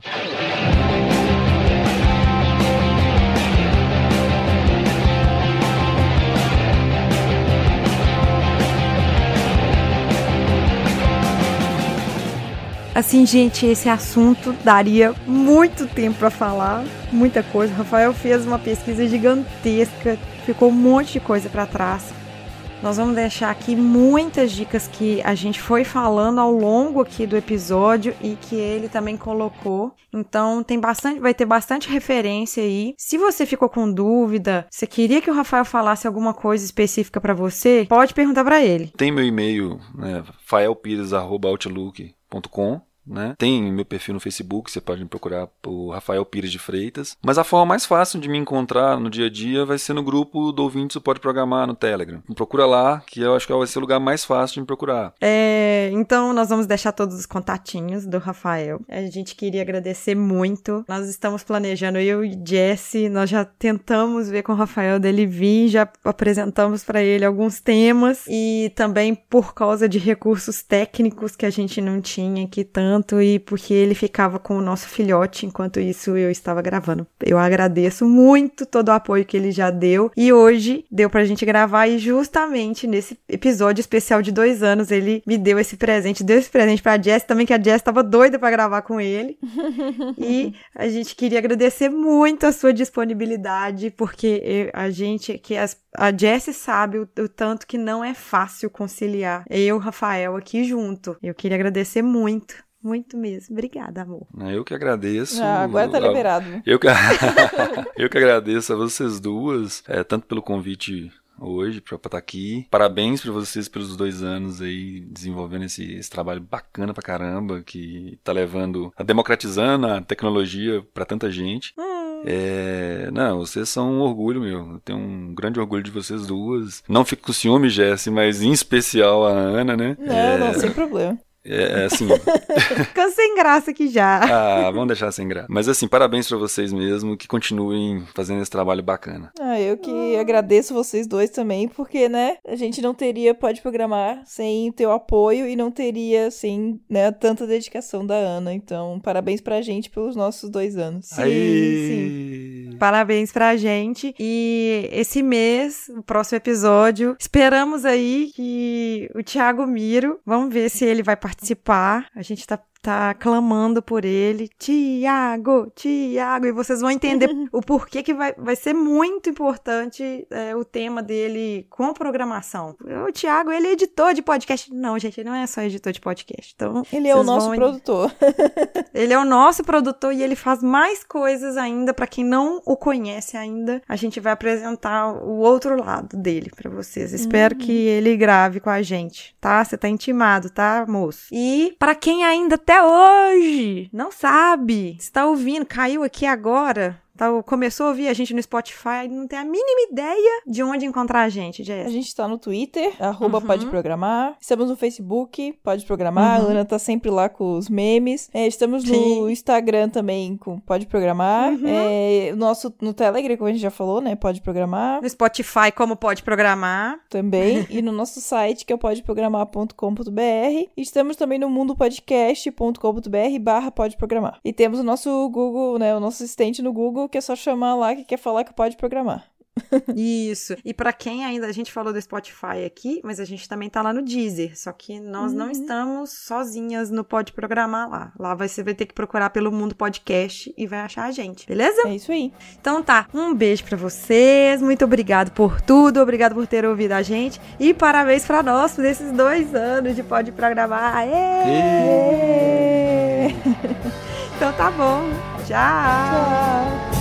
[SPEAKER 3] Assim, gente, esse assunto daria muito tempo para falar, muita coisa. O Rafael fez uma pesquisa gigantesca, ficou um monte de coisa para trás. Nós vamos deixar aqui muitas dicas que a gente foi falando ao longo aqui do episódio e que ele também colocou. Então tem bastante, vai ter bastante referência aí. Se você ficou com dúvida, você queria que o Rafael falasse alguma coisa específica para você, pode perguntar para ele.
[SPEAKER 8] Tem meu e-mail, né, faelpires@outlook.com né? Tem meu perfil no Facebook, você pode me procurar por Rafael Pires de Freitas. Mas a forma mais fácil de me encontrar no dia a dia vai ser no grupo do Ouvintes Pode Programar no Telegram. Me procura lá, que eu acho que vai ser o lugar mais fácil de me procurar.
[SPEAKER 3] É, então nós vamos deixar todos os contatinhos do Rafael. A gente queria agradecer muito. Nós estamos planejando, eu e Jesse, nós já tentamos ver com o Rafael dele vir, já apresentamos para ele alguns temas e também por causa de recursos técnicos que a gente não tinha aqui tanto tanto e porque ele ficava com o nosso filhote enquanto isso eu estava gravando. Eu agradeço muito todo o apoio que ele já deu e hoje deu pra gente gravar e justamente nesse episódio especial de dois anos ele me deu esse presente, deu esse presente pra Jess também, que a Jess estava doida para gravar com ele. e a gente queria agradecer muito a sua disponibilidade, porque a gente, que as, a Jess sabe o, o tanto que não é fácil conciliar eu, Rafael, aqui junto. Eu queria agradecer muito. Muito mesmo. Obrigada, amor.
[SPEAKER 8] Eu que agradeço.
[SPEAKER 2] Ah, agora tá liberado.
[SPEAKER 8] Eu que, eu que agradeço a vocês duas, é, tanto pelo convite hoje para estar aqui. Parabéns para vocês pelos dois anos aí desenvolvendo esse, esse, trabalho bacana pra caramba que tá levando, a democratizando a tecnologia para tanta gente. Hum. É, não, vocês são um orgulho meu. Eu tenho um grande orgulho de vocês duas. Não fico com ciúme, Jesse, mas em especial a Ana, né?
[SPEAKER 2] Não, é... não, sem problema.
[SPEAKER 8] É, é assim.
[SPEAKER 3] Ficando sem graça aqui já.
[SPEAKER 8] Ah, vamos deixar sem graça. Mas assim, parabéns para vocês mesmo, que continuem fazendo esse trabalho bacana.
[SPEAKER 2] Ah, eu que agradeço vocês dois também, porque, né, a gente não teria Pode Programar sem teu apoio e não teria, assim, né, tanta dedicação da Ana. Então, parabéns pra gente pelos nossos dois anos.
[SPEAKER 3] Sim, sim. Parabéns pra gente. E esse mês, o próximo episódio, esperamos aí que o Thiago Miro, vamos ver se ele vai participar participar. A gente tá tá clamando por ele, Tiago, Tiago, e vocês vão entender o porquê que vai, vai ser muito importante é, o tema dele com programação. O Tiago, ele é editor de podcast. Não, gente, ele não é só editor de podcast. Então,
[SPEAKER 2] ele é o nosso vão... produtor.
[SPEAKER 3] ele é o nosso produtor e ele faz mais coisas ainda para quem não o conhece ainda. A gente vai apresentar o outro lado dele para vocês. Espero que uhum. ele grave com a gente, tá? Você tá intimado, tá, moço? E para quem ainda até até hoje. Não sabe, está ouvindo, caiu aqui agora, Tá, começou a ouvir a gente no Spotify, não tem a mínima ideia de onde encontrar a gente, Jess.
[SPEAKER 2] A gente tá no Twitter, arroba uhum. Pode Programar. Estamos no Facebook, Pode Programar. Uhum. A Ana tá sempre lá com os memes. É, estamos Sim. no Instagram também com Pode Programar. Uhum. É, nosso, no Telegram, como a gente já falou, né? Pode Programar.
[SPEAKER 3] No Spotify, como Pode Programar.
[SPEAKER 2] Também. e no nosso site, que é o podeprogramar.com.br. Estamos também no mundopodcast.com.br barra Pode Programar. E temos o nosso Google, né? O nosso assistente no Google que é só chamar lá que quer falar que pode programar.
[SPEAKER 3] Isso. E para quem ainda a gente falou do Spotify aqui, mas a gente também tá lá no Deezer, só que nós uhum. não estamos sozinhas no Pode Programar lá. Lá você vai ter que procurar pelo Mundo Podcast e vai achar a gente, beleza?
[SPEAKER 2] É isso aí.
[SPEAKER 3] Então tá, um beijo para vocês, muito obrigado por tudo, obrigado por ter ouvido a gente e parabéns para nós por esses dois anos de Pode Programar. Aê! Aê! então tá bom. Tchau.
[SPEAKER 2] Tchau.